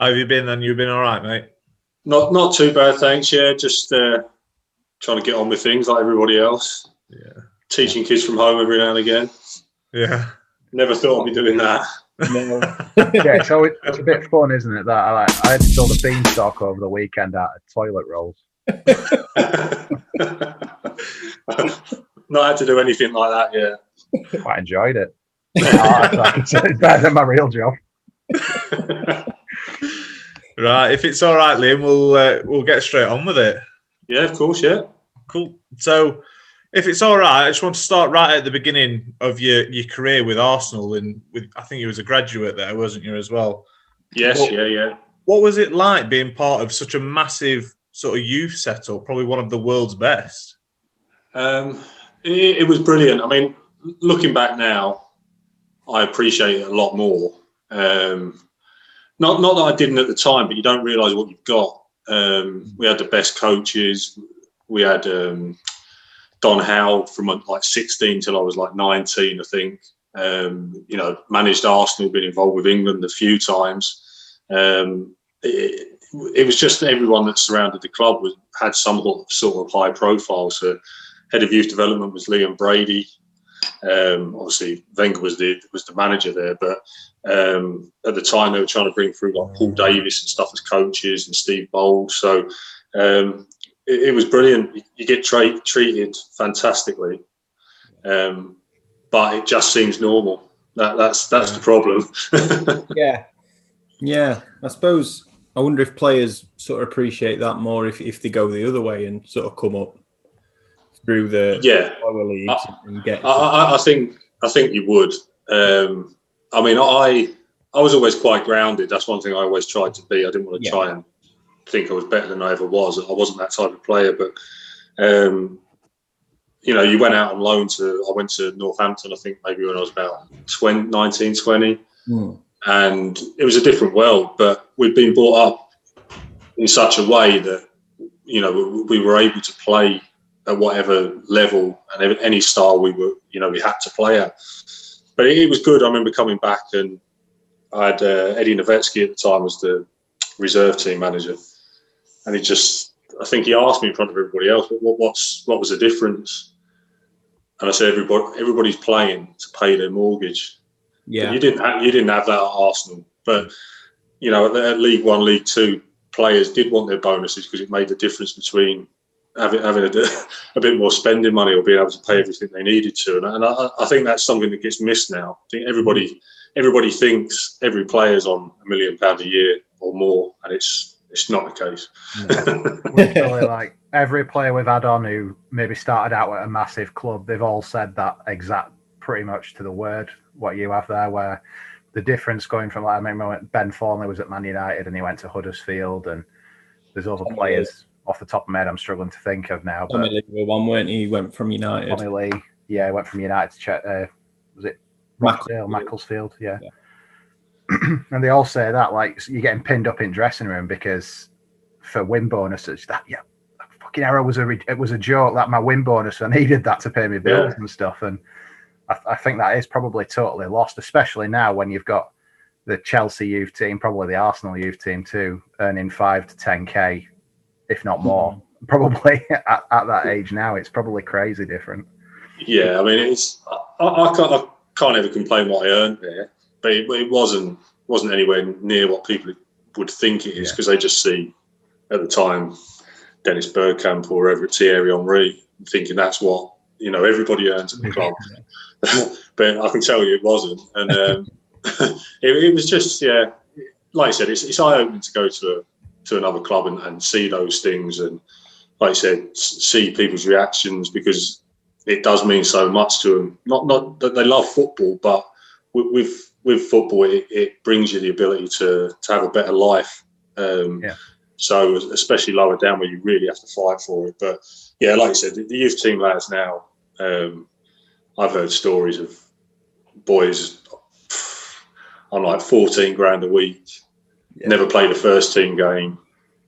How have you been? And you've been all right, mate. Not not too bad, thanks. Yeah, just uh, trying to get on with things like everybody else. Yeah. Teaching kids from home every now and again. Yeah. Never thought I'd be doing that. No. yeah, so it, it's a bit fun, isn't it? That I, like, I had to build a beanstalk over the weekend out of toilet rolls. Not had to do anything like that yet. Quite enjoyed it. Oh, it's better than my real job. Right. If it's all right, Liam, we'll uh, we'll get straight on with it. yeah, of course, yeah. Cool. So, if it's all right, I just want to start right at the beginning of your your career with Arsenal, and with I think you was a graduate there, wasn't you, as well? Yes, Well- yeah, yeah. What was it like being part of such a massive sort of youth setup, probably one of the world's best? Um, it, it was brilliant. I mean, looking back now, I appreciate it a lot more. Um, not not that I didn't at the time, but you don't realise what you've got. Um, we had the best coaches. We had um, Don Howe from like 16 till I was like 19, I think. Um, you know, managed Arsenal, been involved with England a few times. Um, it, it was just everyone that surrounded the club was had some sort of high profile. So head of youth development was Liam Brady. Um, obviously, Wenger was the was the manager there, but um, at the time they were trying to bring through like Paul Davis and stuff as coaches and Steve Bould. So um, it, it was brilliant. You, get tra- treated fantastically, um, but it just seems normal. That, that's that's the problem. Yeah. Yeah. I suppose I wonder if players sort of appreciate that more if, if they go the other way and sort of come up through the yeah, lower leagues and get I, I, I think I think you would. Um, I mean, I I was always quite grounded. That's one thing I always tried to be. I didn't want to Yeah. try and think I was better than I ever was. I wasn't that type of player. But um, you know, you went out on loan to. I went to Northampton. I think maybe when I was about 20, 19, 20 Hmm. and it was a different world. But we'd been brought up in such a way that you know we, we were able to play at whatever level and any style we were, you know, we had to play at. But it, it was good. I remember coming back and I had uh, Eddie Novetzky at the time was the reserve team manager, and he just, I think he asked me in front of everybody else, what, what's what was the difference? And I said, everybody, everybody's playing to pay their mortgage. yeah. You didn't have, you didn't have that at Arsenal, but you know at League One, League Two, players did want their bonuses because it made the difference between having having a, a bit more spending money or being able to pay everything they needed to. And, and I, I think that's something that gets missed now. I think everybody everybody thinks every player's on a million pound a year or more, and it's it's not the case. Literally, like every player we've had on who maybe started out at a massive club, they've all said that exact, pretty much to the word, what you have there, where the difference going from like I remember when Ben Thornley was at Man United and he went to Huddersfield, and there's other Tommy players off the top of my head I'm struggling to think of now, Tommy Lee were one, weren't he? Went from United. Tommy Lee, yeah, went from United to Ch- uh, was it Rochdale, Macclesfield, yeah. and they all say that like you're getting pinned up in dressing room because for win bonuses that yeah that fucking error was a re- it was a joke that my win bonus I needed that to pay me bills Yeah. and stuff and I, I think that is probably totally lost especially now when you've got the Chelsea youth team probably the Arsenal youth team too earning five to ten k if not more. Probably at, at that age now it's probably crazy different. Yeah, I mean, it's I, I can't I can't ever complain what I earned there, but it, it wasn't wasn't anywhere near what people would think it is Yeah. because they just see at the time Dennis Bergkamp or Everett Thierry Henry thinking that's what you know everybody earns at the club, but I can tell you it wasn't, and um, it, it was just yeah, like I said, it's, it's eye opening to go to a, to another club and, and see those things and like I said, see people's reactions because it does mean so much to them. Not not that they love football, but with with, with football, it, it brings you the ability to to have a better life. Um, Yeah. So especially lower down where you really have to fight for it. But yeah, like I said, the, youth team lads now. Um, I've heard stories of boys on like fourteen grand a week. Never played a first team game.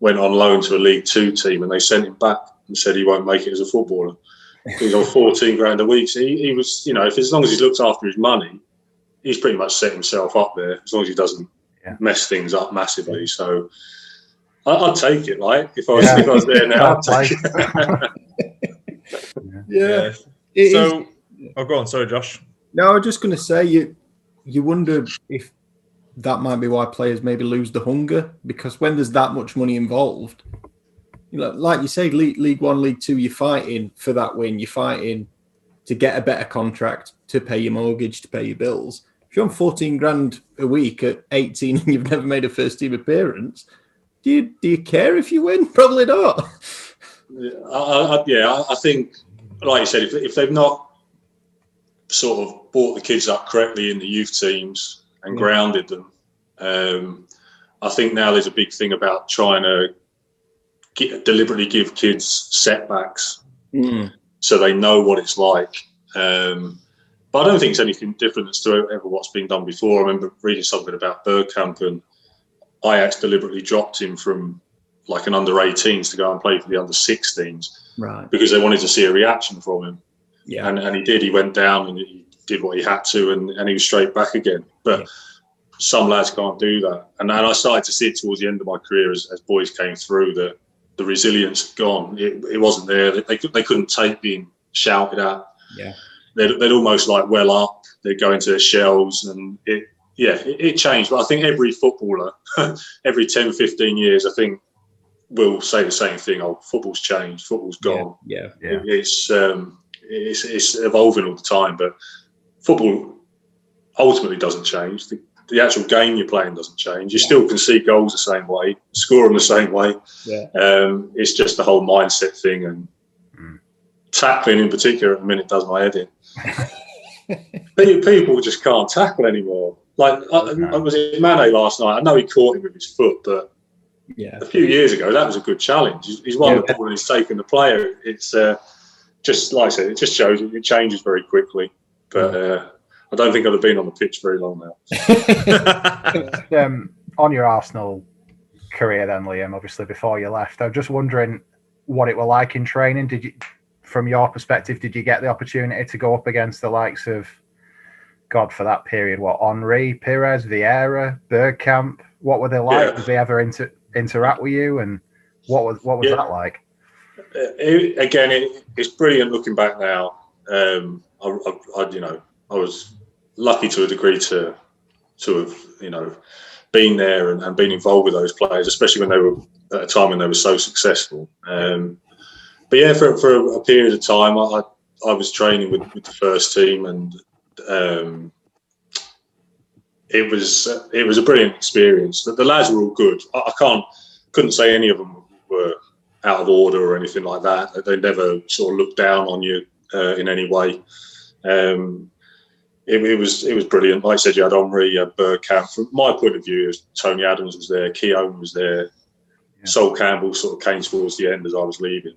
Went on loan to a League Two team, and they sent him back and said he won't make it as a footballer. He's on 14 grand a week. So he, he was, you know, if as long as he's looked after his money, he's pretty much set himself up there. As long as he doesn't Yeah. messed things up massively. So I, I'd take it, right? If I was, Yeah. if I was there now, I'd take it. Yeah. It is- So, oh, go on. Sorry, Josh. No, I was just going to say you you wonder if that might be why players maybe lose the hunger because when there's that much money involved, you know, like you say, League, League One, League Two, you're fighting for that win. You're fighting to get a better contract, to pay your mortgage, to pay your bills. If you're on 14 grand a week at 18 and you've never made a first team appearance, do you do you care if you win? Probably not. Yeah, I, I, yeah, I- think, like you said, if, if they've not sort of brought the kids up correctly in the youth teams and Yeah. grounded them, um, I think now there's a big thing about trying to get, deliberately give kids setbacks so they know what it's like. Um, but I don't think it's anything different that's to ever what's been done before. I remember reading something about Bergkamp and Ajax deliberately dropped him from like an under 18s to go and play for the under 16s Right. because they wanted to see a reaction from him. Yeah. And, and he did. He went down and he did what he had to and, and he was straight back again. But Yeah. some lads can't do that. And, and I started to see it towards the end of my career as, as boys came through that the resilience had gone. It, it wasn't there. They, they, could- they couldn't take being shouted at. Yeah. They'd, they'd almost like well up. They'd go into their shells and it, yeah, it, it changed. But I think every footballer, every 10, 15 years, I think will say the same thing. Oh, football's changed. Football's gone. Yeah. Yeah. It- It's um, it's it's evolving all the time, but football ultimately doesn't change. The, the actual game you're playing doesn't change. You still can see goals the same way, score them the same way. Yeah. Um, it's just the whole mindset thing and Mm. tackling in particular. At the minute, does my head in. People just can't tackle anymore. Like I, I was in Mane last night. I know he caught him with his foot, but Yeah. a few years ago, that was a good challenge. He's, he's won Yeah. the ball and he's taken the player. It's uh, just like I said, it just shows it, it changes very quickly. But uh, I don't think I'd have been on the pitch very long now. um, on your Arsenal career, then Liam, obviously before you left, I'm just wondering what it were like in training. Did you, from your perspective, did you get the opportunity to go up against the likes of God for that period? What Henry, Pires, Vieira, Bergkamp? What were they like? Yeah. Did they ever inter- interact with you? And what was what was Yeah. that like? Uh, it, again, it, it's brilliant looking back now. Um, I, I, I, you know, I was lucky to a degree to to have, you know, been there and, and been involved with those players, especially when they were at a time when they were so successful. Um, but yeah, for, for a period of time, I, I, was training with, with the first team, and um, it was it was a brilliant experience. The, the lads were all good. I, I can't couldn't say any of them were out of order or anything like that. They never sort of looked down on you uh, in any way. Um, it, it was it was brilliant. Like I said, you had Omri, you had Bergkamp. From my point of view, was Tony Adams was there, Keown was there, Yeah. Sol Campbell sort of came towards the end as I was leaving.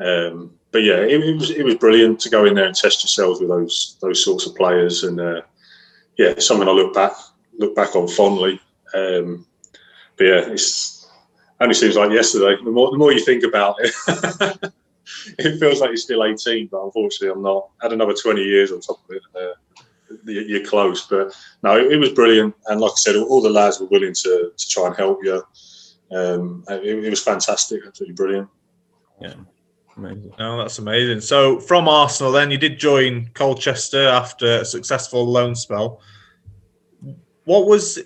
Um, but yeah, it, it was it was brilliant to go in there and test yourselves with those those sorts of players, and uh, yeah, something I look back look back on fondly. Um, but yeah, it's only seems like yesterday. The more the more you think about it, it feels like you're still 18, but unfortunately, I'm not. Had another 20 years on top of it. Uh, you- you're close, but no, it, was brilliant. And like I said, all the lads were willing to to try and help you. Um, it, it was fantastic, absolutely brilliant. Yeah. Amazing. No, that's amazing. So from Arsenal, then you did join Colchester after a successful loan spell. What was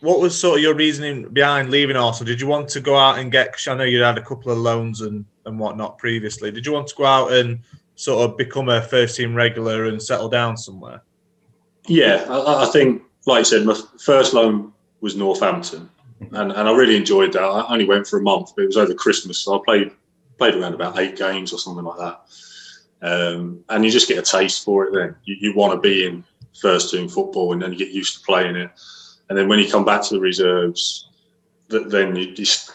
what was sort of your reasoning behind leaving Arsenal? Did you want to go out and get? Cause I know you had a couple of loans and and whatnot previously. Did you want to go out and sort of become a first team regular and settle down somewhere? Yeah, I, I think, like I said, my first loan was Northampton, and, and I really enjoyed that. I only went for a month, but it was over Christmas, so I played played around about eight games or something like that. Um, and you just get a taste for it. Then you, you want to be in first team football, and then you get used to playing it. And then when you come back to the reserves, th- then you just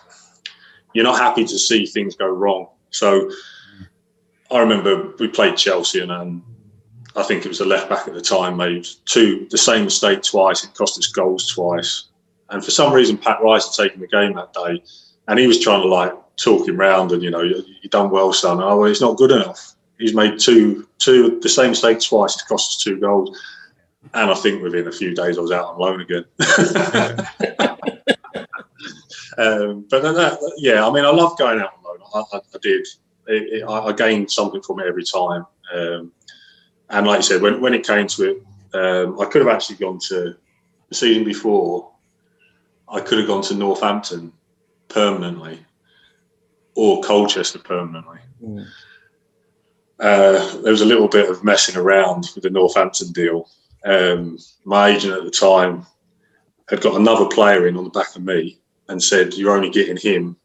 you're not happy to see things go wrong. So I remember we played Chelsea, and, and I think it was the left back at the time made two the same mistake twice. It cost us goals twice, and for some reason Pat Rice had taken the game that day, and he was trying to like talk him round and you know you, you done well, son. Oh, well, he's not good enough. He's made two two the same mistake twice. It cost us two goals. And I think within a few days I was out on loan again. um, but that, yeah, I mean, I love going out on loan. I, I, I did. It, it, I, I gained something from it every time. Um, and like you said, when, when it came to it, um, I could have actually gone to the season before. I could have gone to Northampton permanently or Colchester permanently. Mm. Uh, there was a little bit of messing around with the Northampton deal. Um, my agent at the time had got another player in on the back of me and said, "You're only getting him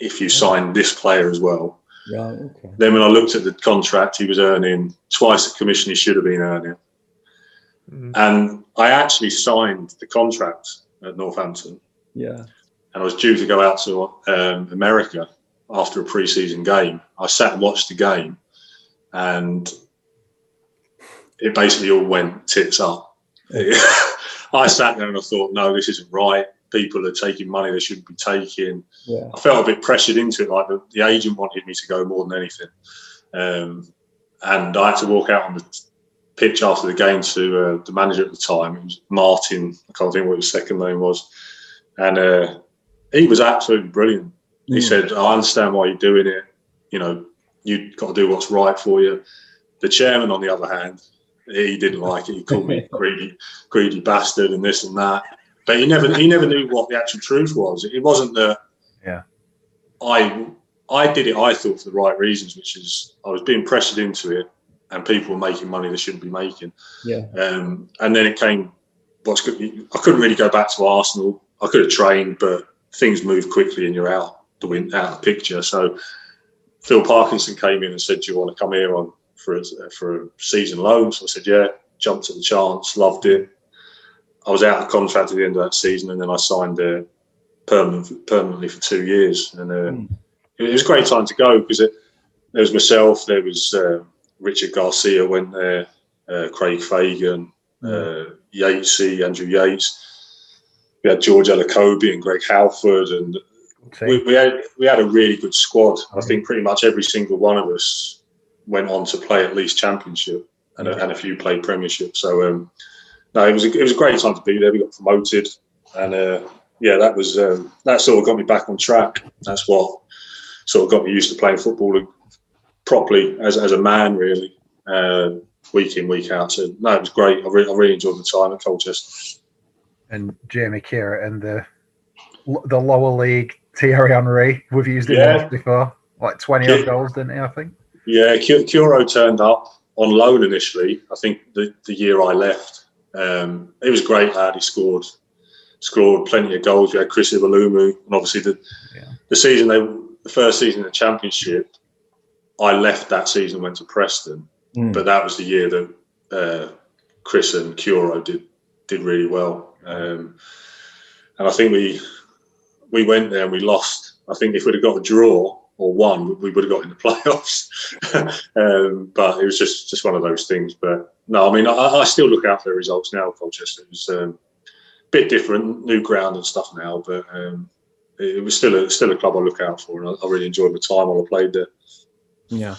if you sign this player as well." Right. Okay. Then when I looked at the contract, he was earning twice the commission he should have been earning. Mm. And I actually signed the contract at Northampton, Yeah. and I was due to go out to um, America after a pre-season game. I sat and watched the game, and it basically all went tits up. I sat there and I thought, no, this isn't right. People are taking money they shouldn't be taking. Yeah. I felt a bit pressured into it, like the, the agent wanted me to go more than anything. Um, and I had to walk out on the pitch after the game to uh, the manager at the time. It was Martin. I can't think what his second name was. And uh, he was absolutely brilliant. He Mm. said, I understand why you're doing it. You know, you've got to do what's right for you. The chairman, on the other hand, he didn't like it. He called me greedy, greedy bastard and this and that. But he never he never knew what the actual truth was. It wasn't that Yeah. I I did it, I thought, for the right reasons, which is I was being pressured into it and people were making money they shouldn't be making. Yeah. Um, and then it came what's good I couldn't really go back to Arsenal. I could have trained, but things move quickly and you're out the win out of the picture. So Phil Parkinson came in and said, "Do you want to come here on for a, for a season loan?" So I said, "Yeah." Jumped at the chance, loved it. I was out of contract at the end of that season, and then I signed uh, permanent, permanently for two years. And uh, Mm. it, it was a great time to go because it, there was myself, there was uh, Richard Garcia went there, uh, Craig Fagan, uh, Yatesy, Andrew Yates. We had George Elokobi and Greg Halford, and See? we, we had we had a really good squad. I think pretty much every single one of us went on to play at least championship, and a, and a few played premiership. So um, no, it was a, it was a great time to be there. We got promoted, and uh, yeah, that was um, that sort of got me back on track. That's what sort of got me used to playing football properly as as a man, really, uh, week in week out. So no, it was great. I, re- I really enjoyed the time at Colchester. and Jamie Cureton and the the lower league Thierry Henry. We've used it Yeah. once before. Like 20 Yeah. odd goals, didn't he? I think. Yeah, Cu- Curo turned up on loan initially. I think the, the year I left, um, he was great lad. He scored scored plenty of goals. We had Chris Iwelumo, and obviously the Yeah. the season they the first season in the championship, I left that season and went to Preston. Mm. But that was the year that uh, Chris and Curo did did really well. Um, and I think we we went there and we lost. I think if we'd have got a draw or one, we would have got in the playoffs. um, but it was just just one of those things. But no, I mean, I, I still look out for the results now. Colchester it was um, a bit different, new ground and stuff now, but um, it, it was still a still a club I look out for, and I, I really enjoyed the time while I played there. Yeah.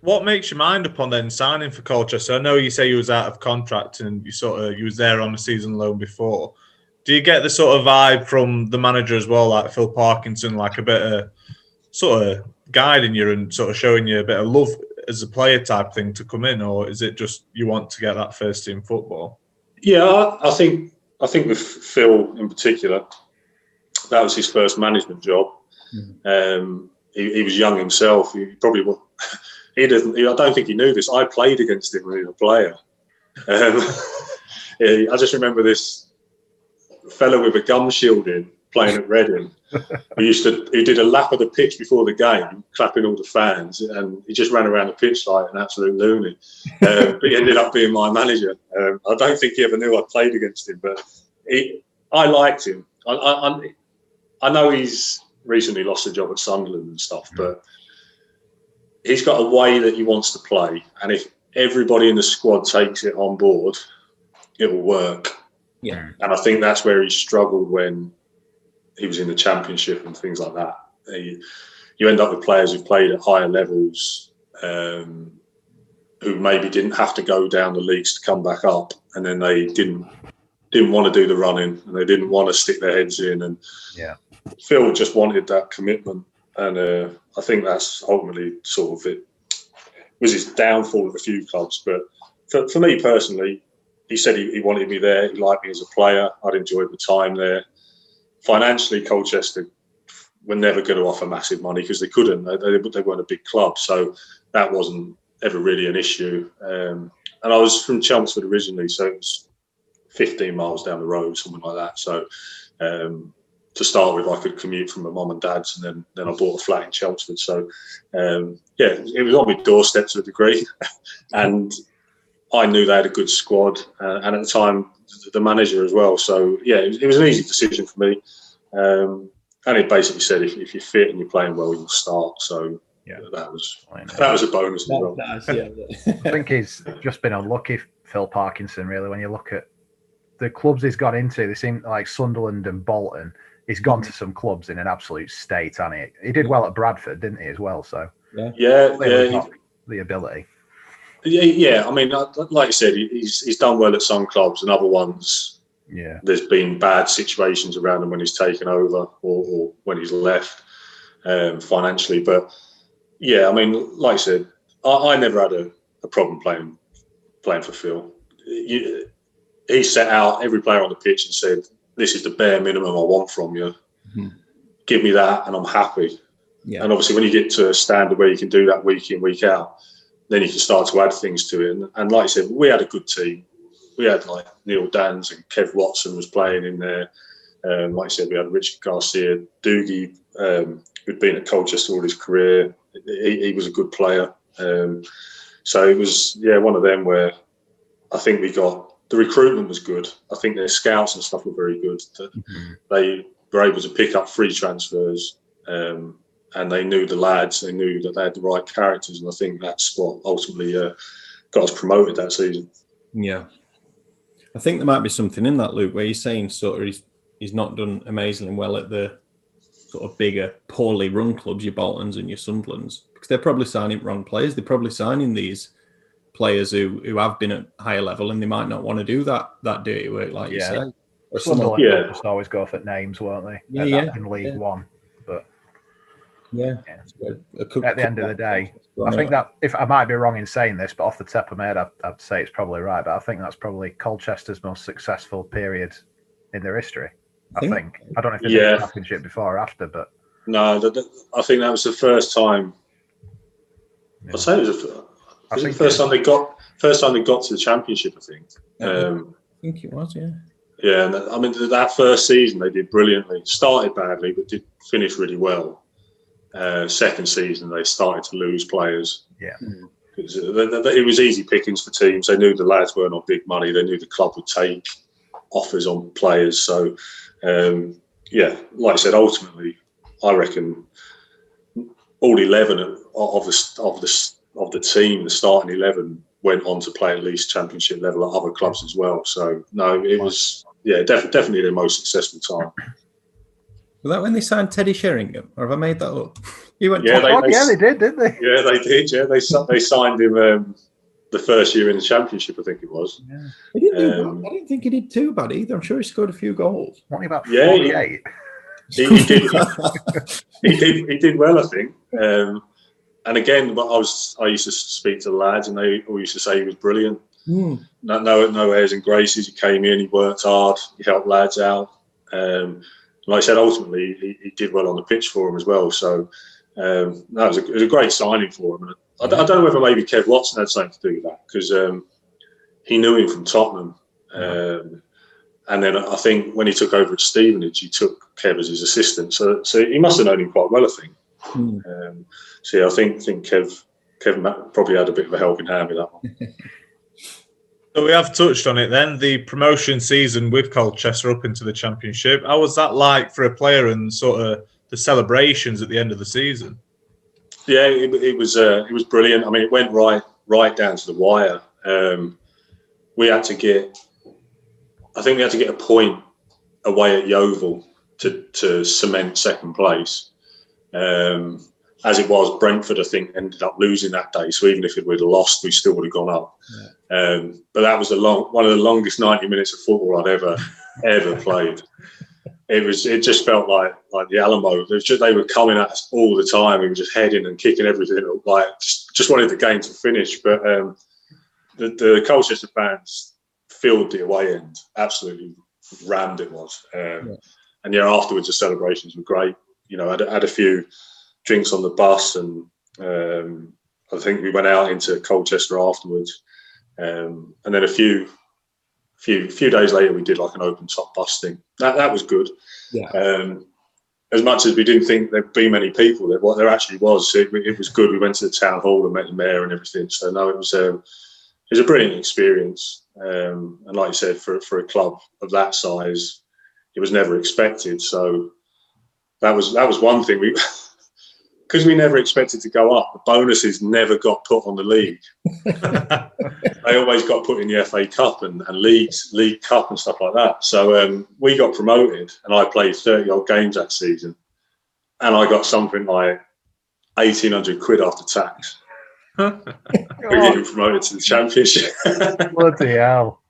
What makes your mind upon then signing for Colchester? I know you say you was out of contract and you sort of you was there on a season loan before. Do you get the sort of vibe from the manager as well, like Phil Parkinson, like a bit of sort of guiding you and sort of showing you a bit of love as a player type thing to come in, or is it just you want to get that first team football? Yeah, I, think I think with Phil in particular, that was his first management job. Um, he, he was young himself. He probably wa- he didn't. He, I don't think he knew this. I played against him when he was a player. Um, I just remember this fellow with a gum shield in playing at Reading. He used to. He did a lap of the pitch before the game, clapping all the fans, and he just ran around the pitch like an absolute loony. Um, but he ended up being my manager. Um, I don't think he ever knew I played against him, but he, I liked him. I, I, I, I know he's recently lost a job at Sunderland and stuff, but he's got a way that he wants to play, and if everybody in the squad takes it on board, it will work. Yeah. And I think that's where he struggled when he was in the championship and things like that. He, you end up with players who've played at higher levels, um, who maybe didn't have to go down the leagues to come back up, and then they didn't didn't want to do the running and they didn't want to stick their heads in. And Yeah. Phil just wanted that commitment, and uh, I think that's ultimately sort of it was his downfall of a few clubs. But for, for me personally, he said he, he wanted me there. He liked me as a player. I'd enjoyed the time there. Financially, Colchester were never going to offer massive money because they couldn't. They, they, they weren't a big club, so that wasn't ever really an issue. Um, and I was from Chelmsford originally, so it was 15 miles down the road, something like that. So um, to start with, I could commute from my mum and dad's, and then then I bought a flat in Chelmsford. So um, yeah, it was on my doorstep to a degree, and I knew they had a good squad, uh, and at the time the manager as well. So yeah, it was, it was an easy decision for me. Um, and it basically said if, if you're fit and you're playing well, you'll start. So Yeah. that was that was a bonus as well. That- that's- yeah. I think he's just been unlucky, Phil Parkinson. Really, when you look at the clubs he's gone into, they seem like Sunderland and Bolton. He's gone to some clubs in an absolute state, and he he did well at Bradford, didn't he, as well? So Yeah, clearly yeah, got the ability. Yeah, yeah. I mean, like you said, he's he's done well at some clubs, and other ones Yeah, there's been bad situations around him when he's taken over or, or when he's left um, financially. But yeah, I mean, like I said, I, I never had a, a problem playing playing for Phil. You, he set out every player on the pitch and said, "This is the bare minimum I want from you. Mhm. Give me that, and I'm happy." Yeah. And obviously, when you get to a standard where you can do that week in, week out, then you can start to add things to it. And, and like I said, we had a good team. We had like Neil Danns and Kev Watson was playing in there. Um, like I said, we had Richard Garcia, Doogie, um, who'd been at Colchester all his career. He, he was a good player. Um, so it was, yeah, one of them where I think we got the recruitment was good. I think their scouts and stuff were very good. That They were able to pick up free transfers. Um, and they knew the lads. They knew that they had the right characters, and I think that's what ultimately uh, got us promoted that season. Yeah. I think there might be something in that, Luke, where you're saying sort of he's, he's not done amazingly well at the sort of bigger, poorly run clubs, your Boltons and your Sunderlands, because they're probably signing wrong players. They're probably signing these players who, who have been at higher level and they might not want to do that that dirty work, like you Yeah. say. Or someone, Sunderland Yeah. just always go off at names, weren't they? Yeah, yeah, in League yeah. One. Yeah. Yeah. A cou- At the end of the day, I think that if I might be wrong in saying this, but off the top of my head, I'd, I'd say it's probably right. But I think that's probably Colchester's most successful period in their history. I Think- think. I don't know if there's Yeah. a championship before or after, but No, that, that- I think that was the first time. Yeah. I'd say it was, the, fir- I was it think the first it- time they got first time they got to the championship. I think. Um, I think it was, yeah. yeah, and that- I mean that first season they did brilliantly. Started badly, but did finish really well. Uh, second season they started to lose players. Yeah. It was, it was easy pickings for teams. They knew the lads weren't on big money. They knew the club would take offers on players. So, um, yeah, like I said, ultimately, I reckon all eleven of of the of the of the team, the starting eleven, went on to play at least championship level at other clubs as well. So, no, it was yeah, def- definitely their most successful time. Was that when they signed Teddy Sheringham? Or have I made that up? He went Yeah, to they- oh, yeah, they did, didn't they? Yeah, they did. Yeah, they they signed him um, the first year in the championship, I think it was. He didn't Um, bad. I didn't think he did too bad either. I'm sure he scored a few goals. Only about Yeah, he- 48. He, he did. he did. He did well, I think. Um, and again, but I was I used to speak to the lads, and they all used to say he was brilliant. Hmm. No, no, no airs and graces. He came in, he worked hard, he helped lads out. Um, like I said, ultimately he, he did well on the pitch for him as well. So um, that was a, it was a great signing for him. And I, don't- I don't know whether maybe Kev Watson had something to do with that because um, he knew him from Tottenham. Um, and then I think when he took over at Stevenage, he took Kev as his assistant. So, so he must have known him quite well, I think. Hmm. Um, so yeah, I think think Kev Kev probably had a bit of a helping hand with that one. So we have touched on it then. The promotion season with Colchester up into the championship. How was that like for a player and sort of the celebrations at the end of the season? Yeah, it, it was uh, it was brilliant. I mean, it went right right down to the wire. Um, we had to get, I think we had to get a point away at Yeovil to to cement second place. Um, as it was, Brentford I think ended up losing that day. So even if it would have lost, we still would have gone up. Um, but that was the long one of the longest ninety minutes of football I'd ever ever played. It was. It just felt like like the Alamo. Just, they were coming at us all the time. We were just heading and kicking everything. up, Like just, just wanted the game to finish. But um, the the Colchester fans filled the away end. Absolutely rammed it was. Um, Yeah. And yeah, afterwards the celebrations were great. You know, I had, had a few drinks on the bus, and um, I think we went out into Colchester afterwards. Um, and then a few few few days later we did like an open top bus thing. That that was good. Yeah. Um, as much as we didn't think there'd be many people, there, what there actually was, it, it was good. We went to the town hall and met the mayor and everything. So no, it was um, it was a brilliant experience. Um, and like you said, for for a club of that size, it was never expected. So that was that was one thing we. Because we never expected to go up, the bonuses never got put on the league they always got put in the FA Cup and, and leagues, League Cup and stuff like that. So um, we got promoted, and I played thirty odd games that season, and I got something like eighteen hundred quid after tax for getting promoted to the Championship. Bloody hell.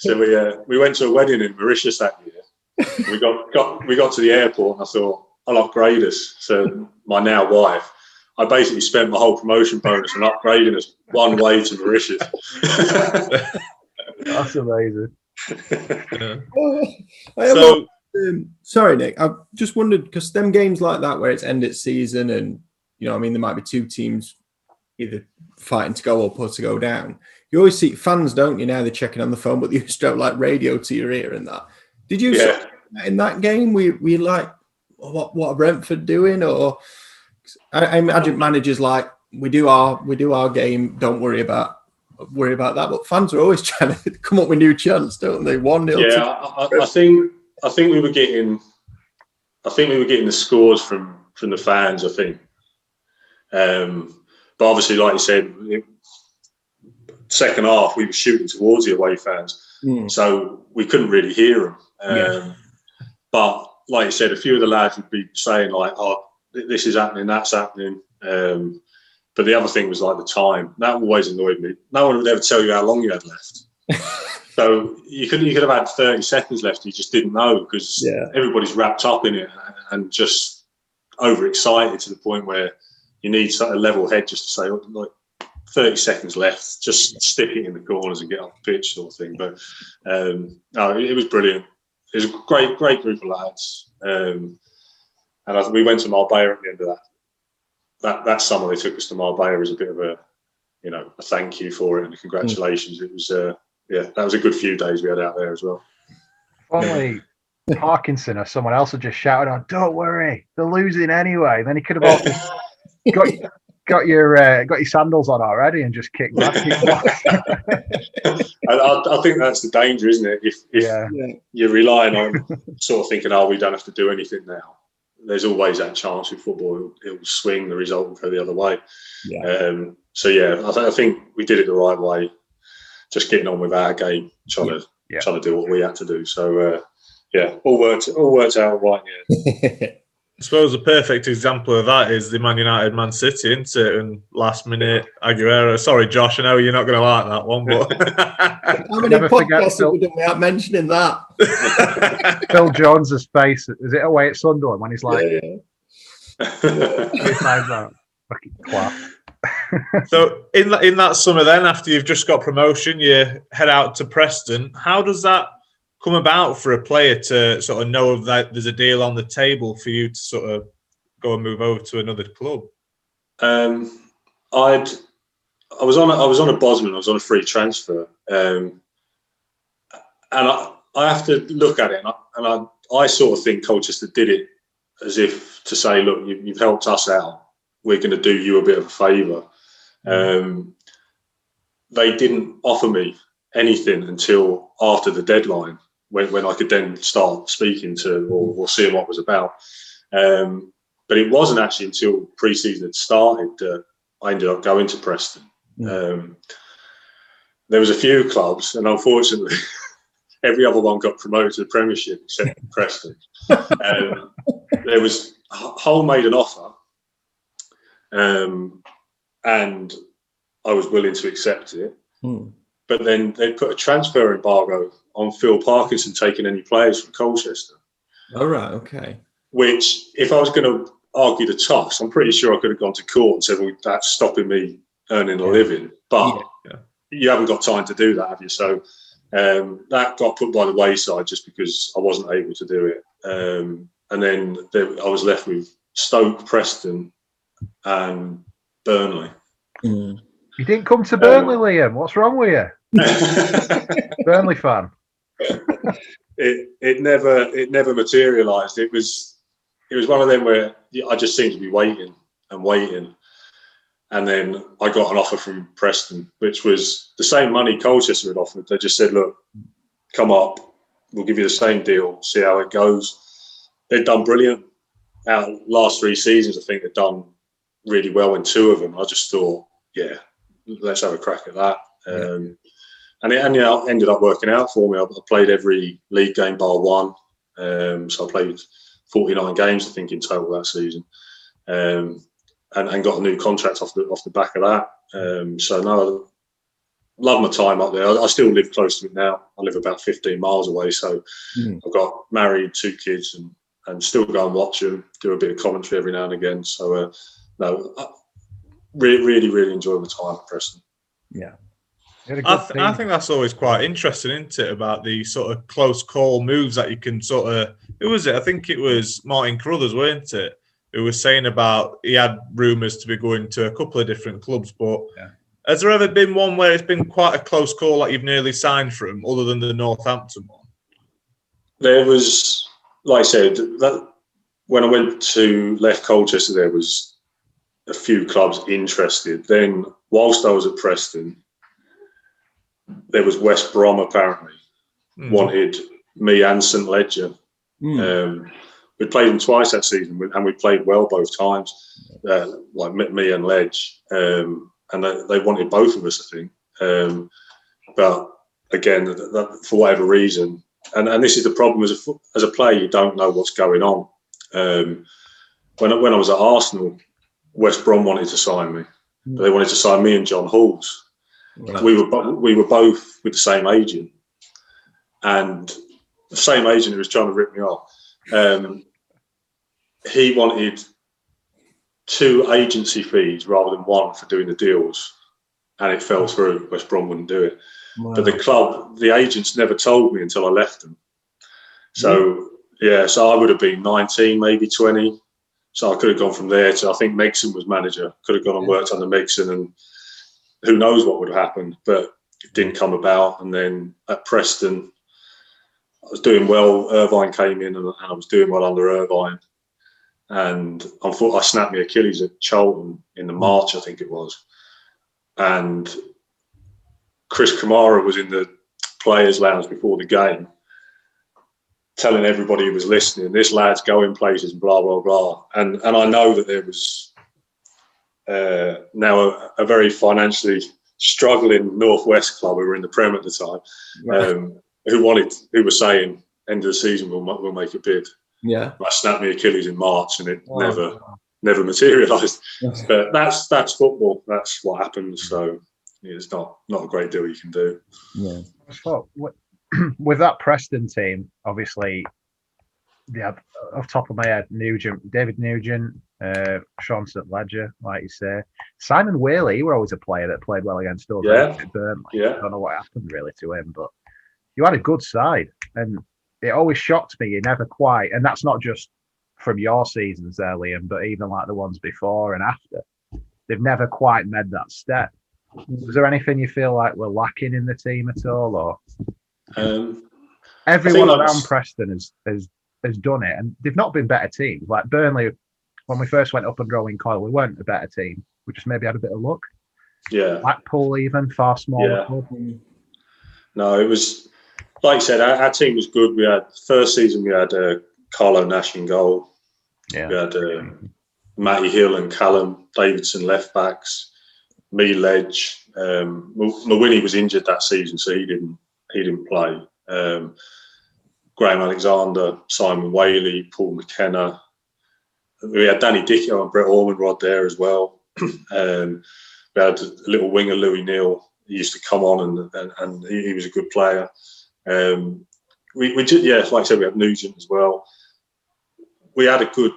so we uh, we went to a wedding in Mauritius that year. We got, got we got to the airport, and I thought I'll upgrade us. So my now wife. I basically spent my whole promotion bonus on upgrading us one way to Mauritius. That's amazing. Yeah. So Um, sorry, Nick. I've just wondered because them games like that where it's end its season and you know, I mean, there might be two teams either fighting to go up or to go down. You always see fans, don't you? Now they're checking on the phone, but you used to have like radio to your ear and that. Did you yeah. in that game? We we like what what are Brentford doing? Or I, I imagine managers like we do our we do our game. Don't worry about worry about that. But fans are always trying to come up with new chants, don't they? One nil. Yeah, I, I- I think I think we were getting, I think we were getting the scores from from the fans. I think, um, but obviously, like you said, it, second half we were shooting towards the away fans, Mm. so we couldn't really hear them. Um, Yeah. But like you said, a few of the lads would be saying like, "Oh, this is happening, that's happening." Um, but the other thing was like the time. That always annoyed me. No one would ever tell you how long you had left. So you could you could have had thirty seconds left. You just didn't know because Yeah. everybody's wrapped up in it and just overexcited to the point where you need sort of level head just to say "Oh, like thirty seconds left. Just stick it in the corners and get off the pitch, sort of thing. But um, no, it was brilliant. It was a great great group of lads. Um, and I, we went to Marbella at the end of that. That that summer they took us to Marbella as a bit of a you know a thank you for it and a congratulations. It was. Uh, yeah, that was a good few days we had out there as well. If only Parkinson or someone else had just shouted on, "Don't worry, they're losing anyway." Then he could have also got got your uh, got your sandals on already and just kicked back. And I, I think that's the danger, isn't it? If, if yeah, Yeah. you're relying on sort of thinking, "Oh, we don't have to do anything now." There's always that chance with football; it'll, it'll swing, the result will go the other way. Yeah. Um, so yeah, I, th- I think we did it the right way. Just getting on with our game, trying to Yeah. trying to do what we had to do. So uh, yeah, all worked all worked out right. Yeah. I suppose a perfect example of that is the Man United Man City, isn't it? And last minute Aguero. Sorry, Josh, I know you're not going to like that one, but How many Never forget podcasts have we done without mentioning that? Phil Jones's face is it away at Sunderland when he's like, Yeah. three. Fucking class. so in that in that summer, then after you've just got promotion, you head out to Preston. How does that come about for a player to sort of know that there's a deal on the table for you to sort of go and move over to another club? Um, I'd I was on a, I was on a Bosman. I was on a free transfer, um, and I, I have to look at it, and I, and I, I sort of think Colchester did it as if to say, look, you, you've helped us out. We're going to do you a bit of a favour. Um, they didn't offer me anything until after the deadline, when, when I could then start speaking to or, or seeing what it was about. Um, but it wasn't actually until pre-season had started that I ended up going to Preston. Um, there was a few clubs, and unfortunately, every other one got promoted to the Premiership except Preston. um, there was Hull made an offer, um, and I was willing to accept it. Hmm. But then they put a transfer embargo on Phil Parkinson taking any players from Colchester. All right. Okay. Which, if I was going to argue the toss, I'm pretty sure I could have gone to court and said, "Well, that's stopping me earning a living." But Yeah. you haven't got time to do that, have you? So um, that got put by the wayside just because I wasn't able to do it. Um, and then there, I was left with Stoke, Preston, and Burnley. Hmm. You didn't come to uh, Burnley, Liam. What's wrong with you? Burnley fan. it it never it never materialised. It was it was one of them where I just seemed to be waiting and waiting, and then I got an offer from Preston, which was the same money Colchester had offered. They just said, "Look, come up, we'll give you the same deal, see how it goes." They've done brilliant. Our last three seasons, I think they've done really well in two of them. I just thought, yeah, let's have a crack at that. Um, and it and, know, ended up working out for me. I, I played every league game bar one, um, so I played 49 games, I think, in total that season, um, and, and got a new contract off the off the back of that. Um, so no, I love my time up there. I, I still live close to it now. I live about 15 miles away, so Hmm. I've got married, two kids, and and still go and watch them, do a bit of commentary every now and again. So uh, no, I really, really, really enjoy my time at Preston. You had a I, good th- I think that's always quite interesting, isn't it? About the sort of close call moves that you can sort of. Who was it? I think it was Martin Carruthers, weren't it? Who was saying about he had rumours to be going to a couple of different clubs, but Yeah. has there ever been one where it's been quite a close call that you've nearly signed from, other than the Northampton one? there was, like I said, that when I went to left Colchester, there was a few clubs interested. Then, whilst I was at Preston, there was West Brom apparently Hmm. wanted me and St Ledger. Hmm. Um, we played them twice that season, and we played well both times. Uh, like me- me and Ledge, um, and they, they wanted both of us, I think. Um, but again, th- that, for whatever reason, and, and this is the problem as a as a player, you don't know what's going on. Um, when I, when I was at Arsenal, West Brom wanted to sign me, but they wanted to sign me and John Halls. Right. We were we were both with the same agent, and the same agent who was trying to rip me off. Um, he wanted two agency fees rather than one for doing the deals, and it fell through. West Brom wouldn't do it, but the club, the agents never told me until I left them. So yeah, so I would have been nineteen, maybe twenty. So I could have gone from there to I think Megson was manager. Could have gone and worked under Megson, and who knows what would have happened. But it didn't come about. And then at Preston, I was doing well. Irvine came in, and, and I was doing well under Irvine. And unfortunately, I snapped my Achilles at Charlton in the March, I think it was. And Chris Kamara was in the players' lounge before the game, telling everybody who was listening, "This lad's going places," and blah blah blah. And and I know that there was uh, now a, a very financially struggling Northwest club who were in the Prem at the time, um, who wanted, who were saying, "End of the season, we'll we'll make a bid." yeah. I snapped my Achilles in March, and it Oh, never never materialised. But that's that's football. That's what happens. So it's not not a great deal you can do. Yeah. So, wi- with that Preston team, obviously, they had off top of my head Nugent, David Nugent, uh, Sean St Ledger, like you say, Simon Whaley. He were always a player that played well against us. Yeah. Burnley. Yeah. I don't know what happened really to him, but you had a good side, and it always shocked me. You never quite, and that's not just from your seasons there, Liam, but even like the ones before and after. They've never quite made that step. Was there anything you feel like we're lacking in the team at all, or Um, everyone around Preston has, has has done it, and they've not been better teams. Like Burnley, when we first went up and Owen Coyle, we weren't a better team. We just maybe had a bit of luck. yeah. Blackpool, even far smaller. Yeah. club. No, it was like I said. Our, our team was good. We had first season. We had uh, Carlo Nash in goal. We had uh, Matty Hill and Callum Davidson left backs. Me Ledge. Um, M- was injured that season, so he didn't he didn't play. Um, Graham Alexander, Simon Whaley, Paul McKenna, we had Danny Dichio and Brett Ormerod there as well. um, we had a little winger, Lewis Neal. He used to come on and and, and he, he was a good player. Um, we, we just, yeah, like I said, we had Nugent as well. We had a good,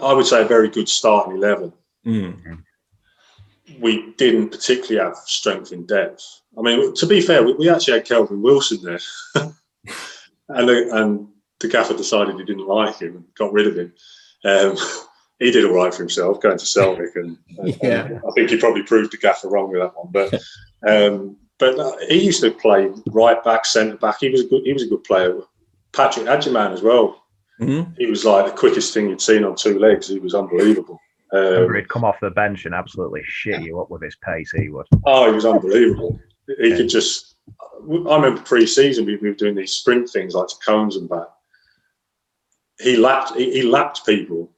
I would say, a very good starting eleven. Mm. We didn't particularly have strength in depth. I mean, to be fair, we, we actually had Kelvin Wilson there, and the, and the gaffer decided he didn't like him and got rid of him. Um, he did all right for himself going to Celtic, and, and- Yeah. and I think he probably proved the gaffer wrong with that one. But um, but uh, he used to play right back, centre back. He was a good he was a good player. Patrick Agyemang as well. Mhm. He was like the quickest thing you'd seen on two legs. He was unbelievable. Um, he'd come off the bench and absolutely shit you up with his pace. He would. oh, he was unbelievable. He could just. I remember pre-season we we were doing these sprint things like to cones and back. He lapped. He, he lapped people.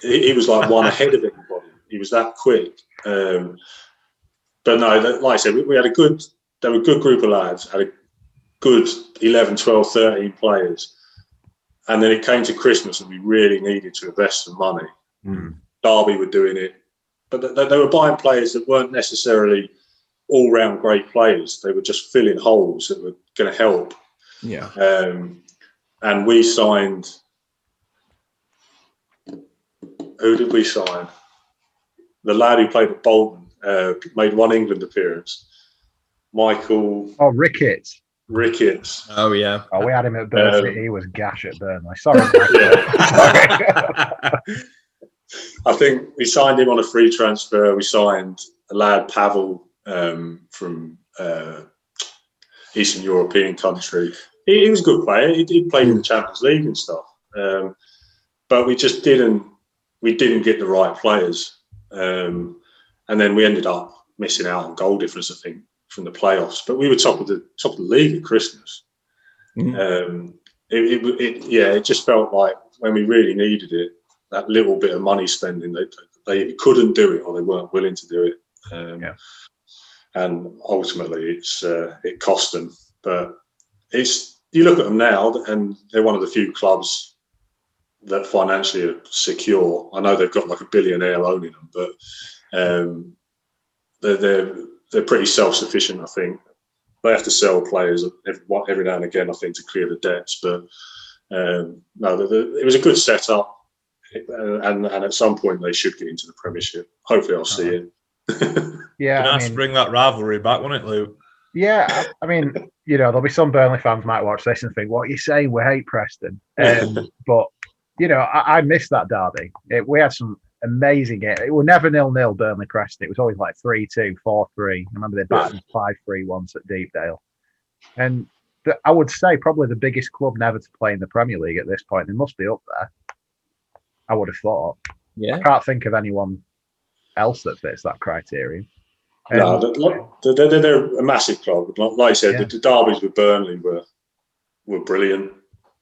He, he was like one ahead of everybody. He was that quick. Um, but no, that- like I said, we, we had a good. They were a good group of lads. Had a good 11, 12, 13 players. And then it came to Christmas, and we really needed to invest some money. Mm. Derby were doing it, but they, they were buying players that weren't necessarily all-round great players. They were just filling holes that were going to help. Yeah. Um, and we signed. Who did we sign? The lad who played at Bolton uh, made one England appearance. Michael Oh, Ricketts. Ricketts. Oh yeah. Oh, we had him at Burnley. Um, he was gash at Burnley. Sorry. Michael. I think we signed him on a free transfer. We signed a lad Pavel um, from uh, Eastern European country. He, he was a good player. He, he played in the Champions League and stuff. Um, but we just didn't we didn't get the right players. Um, and then we ended up missing out on goal difference, I think, from the playoffs. But we were top of the top of the league at Christmas. Mhm. Um, it, it, it, yeah, it just felt like when we really needed it, that little bit of money spending, they, they couldn't do it or they weren't willing to do it. Um, Yeah. And ultimately, it's uh, it cost them. But it's you look at them now, and they're one of the few clubs that financially are secure. I know they've got like a billionaire owning them, but um, they're, they're they're pretty self sufficient. I think they have to sell players every, every now and again. I think to clear the debts, but um, no, the, the, it was a good setup, and and at some point they should get into the Premiership. Hopefully, I'll see it. yeah, nice I to mean, bring that rivalry back, wasn't it, Luke? yeah. I, I mean, you know, there'll be some Burnley fans might watch this and think, "What are you saying? We hate Preston." Um, but you know, I, I missed that derby. It, we had some amazing games. It was never nil nil Burnley Preston. It was always like 3-2, 4-3. I remember they battered five three once at Deepdale, and the, I would say probably the biggest club never to play in the Premier League at this point. They must be up there. I would have thought. Yeah. I can't think of anyone else that fits that criterion. No, Um, they're, they're, they're a massive club. Like like I said, Yeah. the, the derbies with Burnley were were brilliant.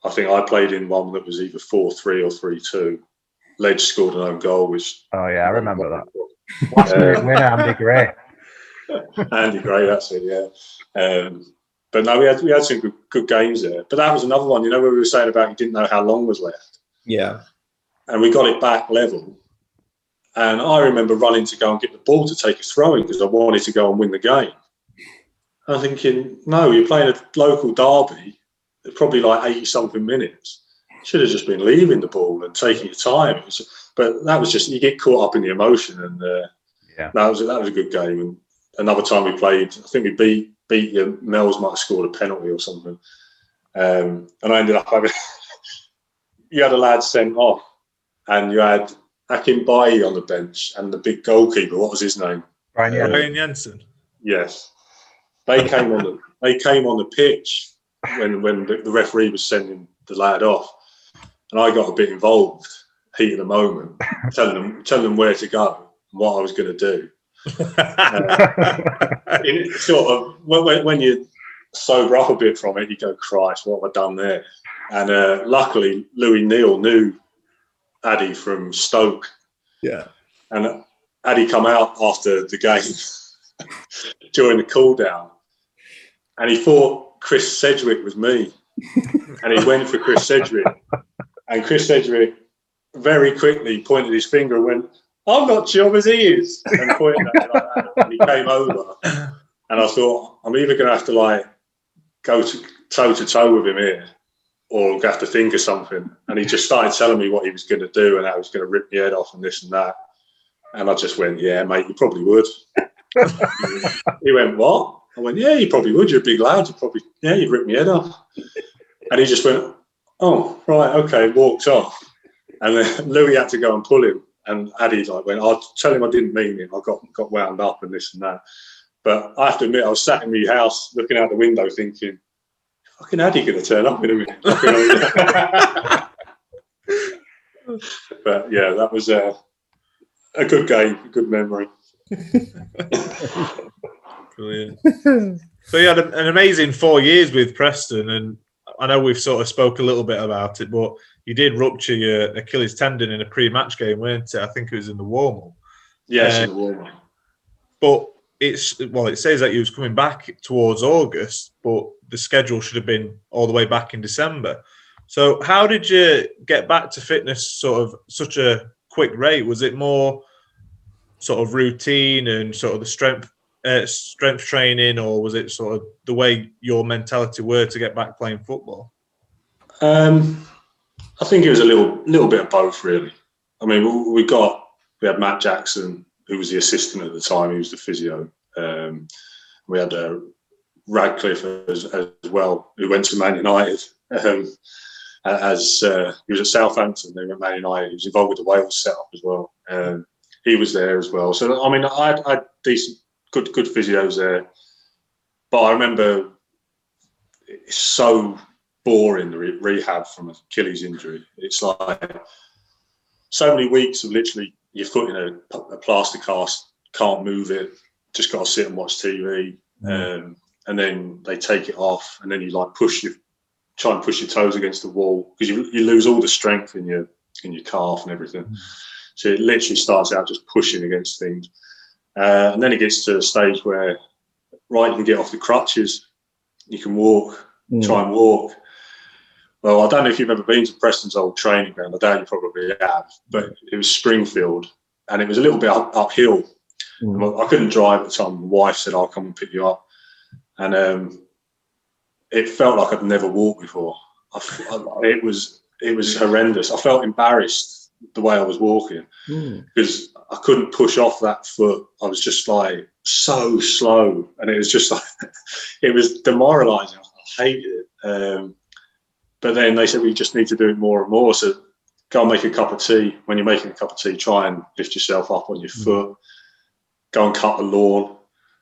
I think I played in one that was either four three or three two. Ledge scored an own goal, which oh yeah, I remember that. Last minute winner, Andy Gray. Andy Gray, that's it, yeah. Um, but no, we had we had some good, good games there. But that was another one, you know, where we were saying about you didn't know how long was left, Yeah. And we got it back level. And I remember running to go and get the ball to take a throw in because I wanted to go and win the game. I'm thinking, no, you're playing a local derby, it's probably like 80 something minutes. Should have just been leaving the ball and taking your time. Was- but that was just, you get caught up in the emotion. And uh, Yeah. that, was, that was a good game. And another time we played, I think we beat, beat you. Mel's might have scored a penalty or something. Um, and I ended up having, you had a lad sent off and you had Akinbiyi on the bench and the big goalkeeper. What was his name? Brian, yeah, Brian Jensen. Yes, they came on the they came on the pitch when when the, the referee was sending the lad off, and I got a bit involved, heat of the moment, telling them telling them where to go and what I was going to do. In, sort of when, when, when you sober up a bit from it, you go, Christ, what have I done there? And uh, luckily, Lewis Neal knew Addy from Stoke, Yeah. and Addy come out after the game during the cool down, and he thought Chris Sedgwick was me, and he went for Chris Sedgwick, and Chris Sedgwick very quickly pointed his finger and went, I'm not chum as he is. And pointed at me like that. And he came over. And I thought, I'm either going to have to like go to toe to toe with him here or have to think of something. And he just started telling me what he was going to do and how he was going to rip my head off and this and that. And I just went, yeah, mate, you probably would. he went, what? I went, yeah, you probably would. You're a big lad. You probably, yeah, you'd rip my head off. And he just went, oh, right, okay, walked off. And then Lewis had to go and pull him. And Addy like went, I'll tell him I didn't mean it. I got got wound up and this and that. But I have to admit, I was sat in my house looking out the window thinking, fucking Addy going to turn up in a minute. but yeah, that was a, a good game, a good memory. Brilliant. so you had an amazing four years with Preston, and I know we've sort of spoke a little bit about it, but you did rupture your Achilles tendon in a pre-match game, weren't it? I think it was in the warm-up. Yes, Uh, in the warm-up. But it's well, it says that he was coming back towards August, but the schedule should have been all the way back in December. So how did you get back to fitness sort of such a quick rate? Was it more sort of routine and sort of the strength uh, strength training, or was it sort of the way your mentality were to get back playing football? Um, I think it was a little little bit of both, really. I mean, we, we got we had Matt Jackson, who was the assistant at the time. He was the physio. Um, we had uh, Radcliffe as, as well, who went to Man United. Um, as uh, he was at Southampton, they went Man United. He was involved with the Wales setup as well. Um, he was there as well. So I mean, I had, I had decent, good, good physios there. But I remember it's so boring the re- rehab from Achilles injury. It's like so many weeks of literally your foot in a, a plaster cast, can't move it, just got to sit and watch TV, um, and then they take it off, and then you like push your try and push your toes against the wall because you, you lose all the strength in your in your calf and everything. So it literally starts out just pushing against things, uh, and then it gets to a stage where right you can get off the crutches, you can walk, Mm. try and walk. Well, I don't know if you've ever been to Preston's old training ground. I doubt you probably have, but it was Springfield, and it was a little bit up, uphill. Mm. I couldn't drive at the time. My wife said, "I'll come and pick you up," and um, it felt like I'd never walked before. I it was it was horrendous. I felt embarrassed the way I was walking Mm. because I couldn't push off that foot. I was just like so slow, and it was just like it was demoralising. I hated it. Um, but then they said we just need to do it more and more. So go and make a cup of tea. When you're making a cup of tea, try and lift yourself up on your foot. Go and cut the lawn.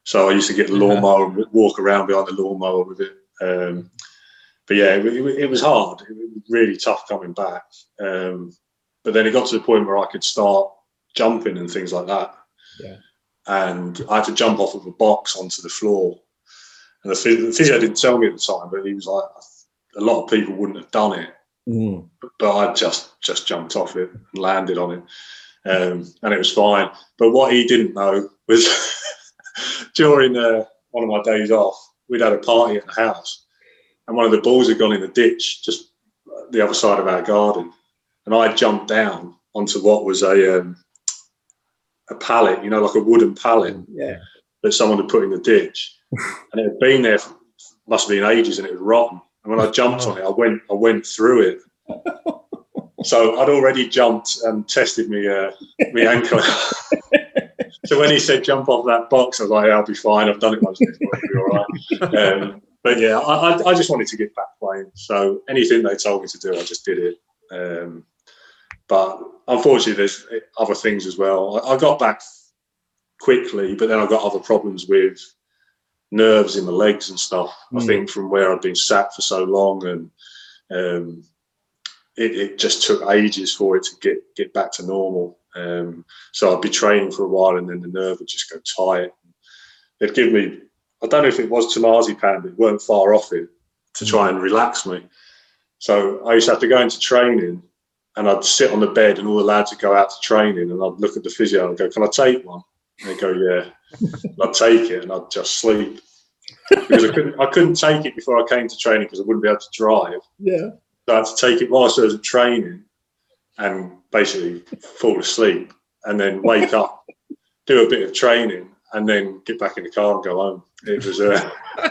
So I used to get the lawnmower and walk around behind the lawnmower with it. Um, but yeah, it, it, it was hard. It was really tough coming back. Um, but then it got to the point where I could start jumping and things like that. Yeah. And I had to jump off of a box onto the floor. And the, phys- the physio didn't tell me at the time, but he was like, a lot of people wouldn't have done it, Mm. but I just just jumped off it and landed on it, um, and it was fine. But what he didn't know was during uh, one of my days off, we'd had a party at the house, and one of the balls had gone in the ditch just the other side of our garden, and I jumped down onto what was a um, a pallet, you know, like a wooden pallet Yeah. that someone had put in the ditch, and it had been there for, must have been ages, and it was rotten. And when I jumped on it, I went I went through it. So I'd already jumped and tested me uh, me ankle. so when he said jump off that box, I was like, yeah, I'll be fine. I've done it once before. It'll be all right. Um, but yeah, I, I, I just wanted to get back playing. So anything they told me to do, I just did it. Um, but unfortunately, there's other things as well. I, I got back quickly, but then I got other problems with nerves in the legs and stuff. I Mm. think from where I'd been sat for so long, and um, it, it just took ages for it to get get back to normal. Um, so I'd be training for a while, and then the nerve would just go tight. They'd give me, I don't know if it was Temazepam, but it weren't far off it to try and relax me. So I used to have to go into training, and I'd sit on the bed, and all the lads would go out to training, and I'd look at the physio and go, "Can I take one?" And they go, "Yeah." And I'd take it, and I'd just sleep because I couldn't. I couldn't take it before I came to training because I wouldn't be able to drive. Yeah. So I had to take it whilst I was at training, and basically fall asleep, and then wake up, do a bit of training, and then get back in the car and go home. It was uh,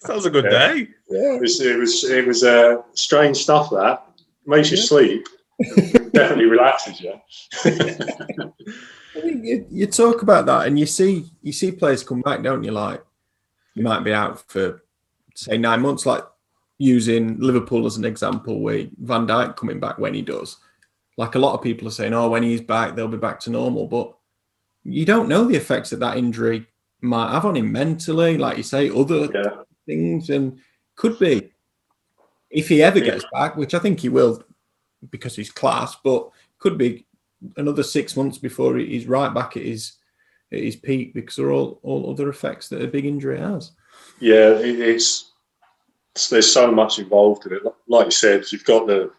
Sounds a good Yeah. day. it was it was it was uh, strange stuff that makes you sleep, definitely relaxes you. You, you talk about that, and you see you see players come back, don't you? Like you might be out for say nine months, like using Liverpool as an example, where Van Dijk coming back when he does. Like a lot of people are saying, oh, when he's back, they'll be back to normal, but you don't know the effects that that injury might have on him mentally, like you say, other Yeah. things, and could be if he ever gets back, which I think he will because he's class, but could be another six months before he's right back at his at his peak because there are all, all other effects that a big injury has. Yeah, it, it's, it's there's so much involved in it. Like you said, you've got the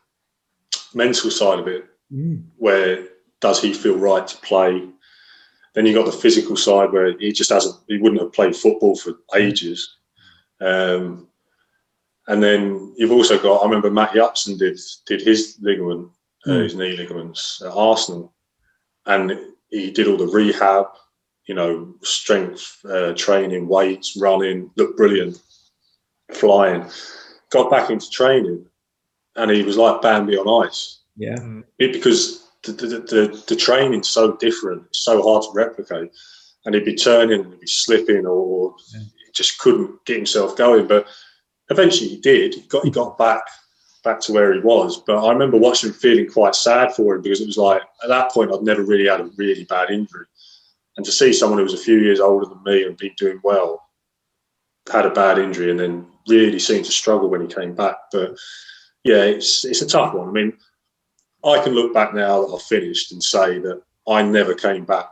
mental side of it, where does he feel right to play? Then you've got the physical side where he just hasn't, he wouldn't have played football for ages. Um, and then you've also got, I remember Matt Upson did did his ligament, uh, Mm. his knee ligaments at Arsenal, and he did all the rehab, you know, strength uh, training, weights, running, looked brilliant, flying. Got back into training, and he was like Bambi on ice Yeah. it, because the, the, the, the training's so different, it's so hard to replicate. And he'd be turning and he'd be slipping or he just couldn't get himself going. But eventually he did. He got he got back back to where he was. But I remember watching him feeling quite sad for him because it was like at that point I'd never really had a really bad injury. And to see someone who was a few years older than me and been doing well had a bad injury and then really seemed to struggle when he came back. But yeah, it's it's a tough one. I mean, I can look back now that I've finished and say that I never came back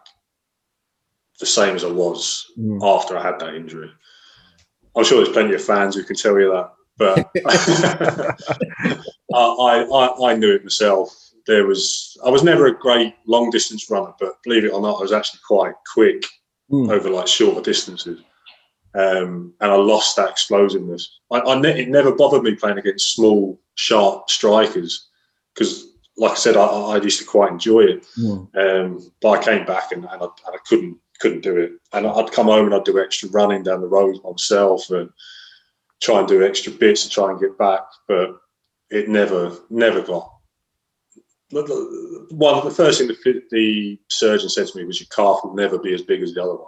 the same as I was Mm. after I had that injury. I'm sure there's plenty of fans who can tell you that, but I, I, I knew it myself. There was I was never a great long distance runner, but believe it or not, I was actually quite quick Mm. over like shorter distances. Um, and I lost that explosiveness. I, I ne- it never bothered me playing against small, sharp strikers because, like I said, I, I used to quite enjoy it. Mm. Um, but I came back and, and, I, and I couldn't couldn't do it. And I'd come home and I'd do extra running down the road myself and try and do extra bits to try and get back. But it never never got. One the first thing the, the surgeon said to me was your calf will never be as big as the other one.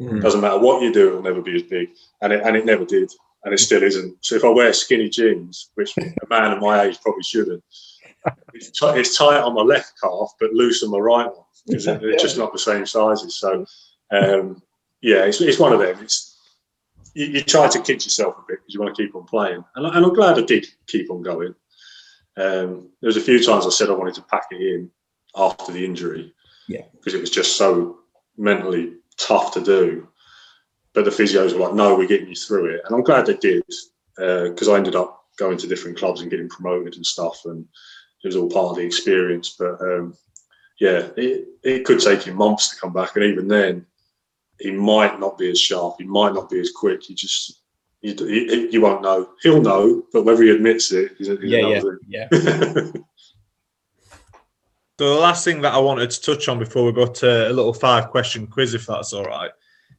Mm. Doesn't matter what you do, it'll never be as big, and it and it never did, and it still isn't. So if I wear skinny jeans, which a man of my age probably shouldn't, it's, t- it's tight on my left calf but loose on my right one because they're just not the same sizes. So um, yeah, it's, it's one of them. It's you, you try to kid yourself a bit because you want to keep on playing, and, I- and I'm glad I did keep on going. Um, there was a few times I said I wanted to pack it in after the injury, Yeah. because it was just so mentally tough to do. But the physios were like, "No, we're getting you through it," and I'm glad they did because I ended up going to different clubs and getting promoted and stuff, and it was all part of the experience. But um, yeah, it, it could take you months to come back, and even then, he might not be as sharp. He might not be as quick. He just you, you, you won't know. He'll know, but whether he admits it is, is Yeah, yeah, yeah. So the last thing that I wanted to touch on before we go to a little five question quiz, if that's all right,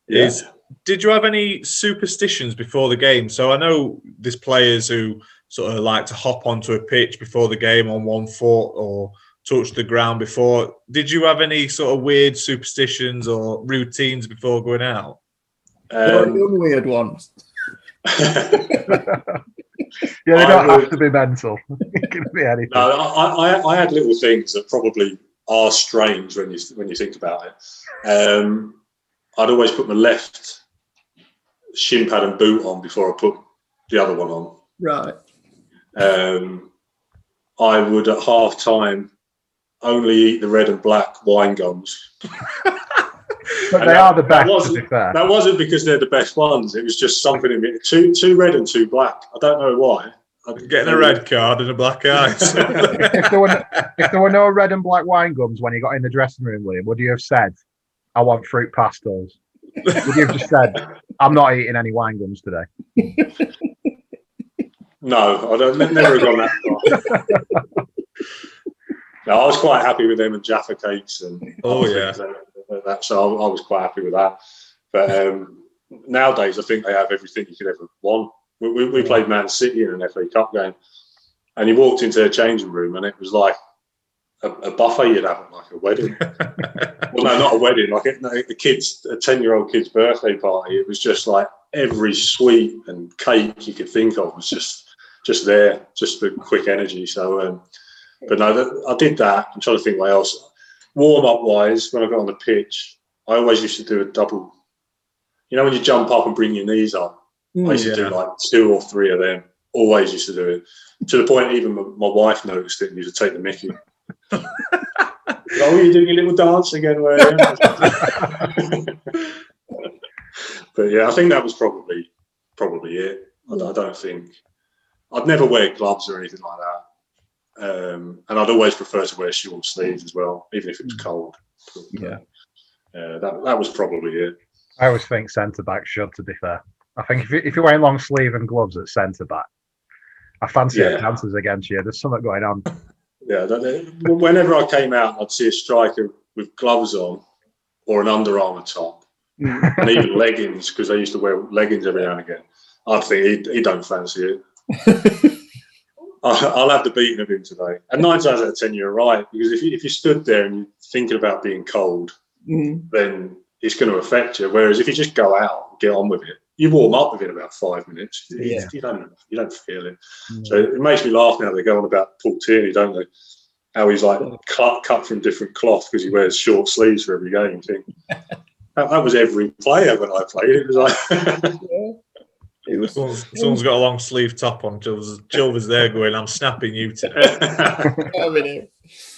Yeah. is did you have any superstitions before the game? So I know there's players who sort of like to hop onto a pitch before the game on one foot or touch the ground before. Did you have any sort of weird superstitions or routines before going out? What Um, the weird ones. Yeah, they I don't would- have to be mental. it can be anything. No, I, I, I had little things that probably are strange when you when you think about it. Um, I'd always put my left shin pad and boot on before I put the other one on. Right. Um, I would at half time only eat the red and black wine gums. but and they that- are the best, to wasn't- be fair. That wasn't because they're the best ones. It was just something in it. Two two red and two black. I don't know why. I'm Getting a red card and a black eye. if, there were, if there were no red and black wine gums when you got in the dressing room, Liam, would you have said, I want fruit pastels? Would you have just said, I'm not eating any wine gums today? No, I don't. Never have gone that far. No, I was quite happy with them and Jaffa cakes and Oh, yeah. like that. So I, was quite happy with that. But um, nowadays, I think they have everything you could ever want. We, we, we played Man City in an FA Cup game, and you walked into a changing room, and it was like a, a buffet you'd have at like a wedding. well, no, not a wedding, like a, no, a kid's a ten-year-old kid's birthday party. It was just like every sweet and cake you could think of was just just there, just for quick energy. So, um, but no, that, I did that. I'm trying to think what else. Warm up wise, when I got on the pitch, I always used to do a double. You know, when you jump up and bring your knees up, I used to do mm, like two or three of them. Always used to do it to the point even my, my wife noticed it and used to take the Mickey. oh, you're doing your little dance again, were you? but yeah, I think that was probably probably it. I, I don't think I'd never wear gloves or anything like that. Um, and I'd always prefer to wear short sleeves as well, even if it was cold. But, uh, uh, that that was probably it. I always think centre back should, to be fair. I think if, you, if you're wearing long sleeve and gloves at centre back, I fancy Yeah. it chances against you. There's something going on. Yeah, that, that- whenever I came out, I'd see a striker with gloves on or an Under Armour top, and even leggings because I used to wear leggings every now and again. I'd think he, he don't fancy it. I- I'll have the beating of him today. And nine times out of ten, you're right because if you, if you stood there and you're thinking about being cold, Mm. then it's going to affect you. Whereas if you just go out, and get on with it, you warm up within about five minutes. You, Yeah. you don't you don't feel it. So it makes me laugh now. They go on about Paul Tierney, don't they? How he's like cut cut from different cloth because he wears short sleeves for every game. You think that, that was every player when I played. It was like It was Someone's, someone's got a long sleeve top on. Jill was, Jill was there going, I'm snapping you today.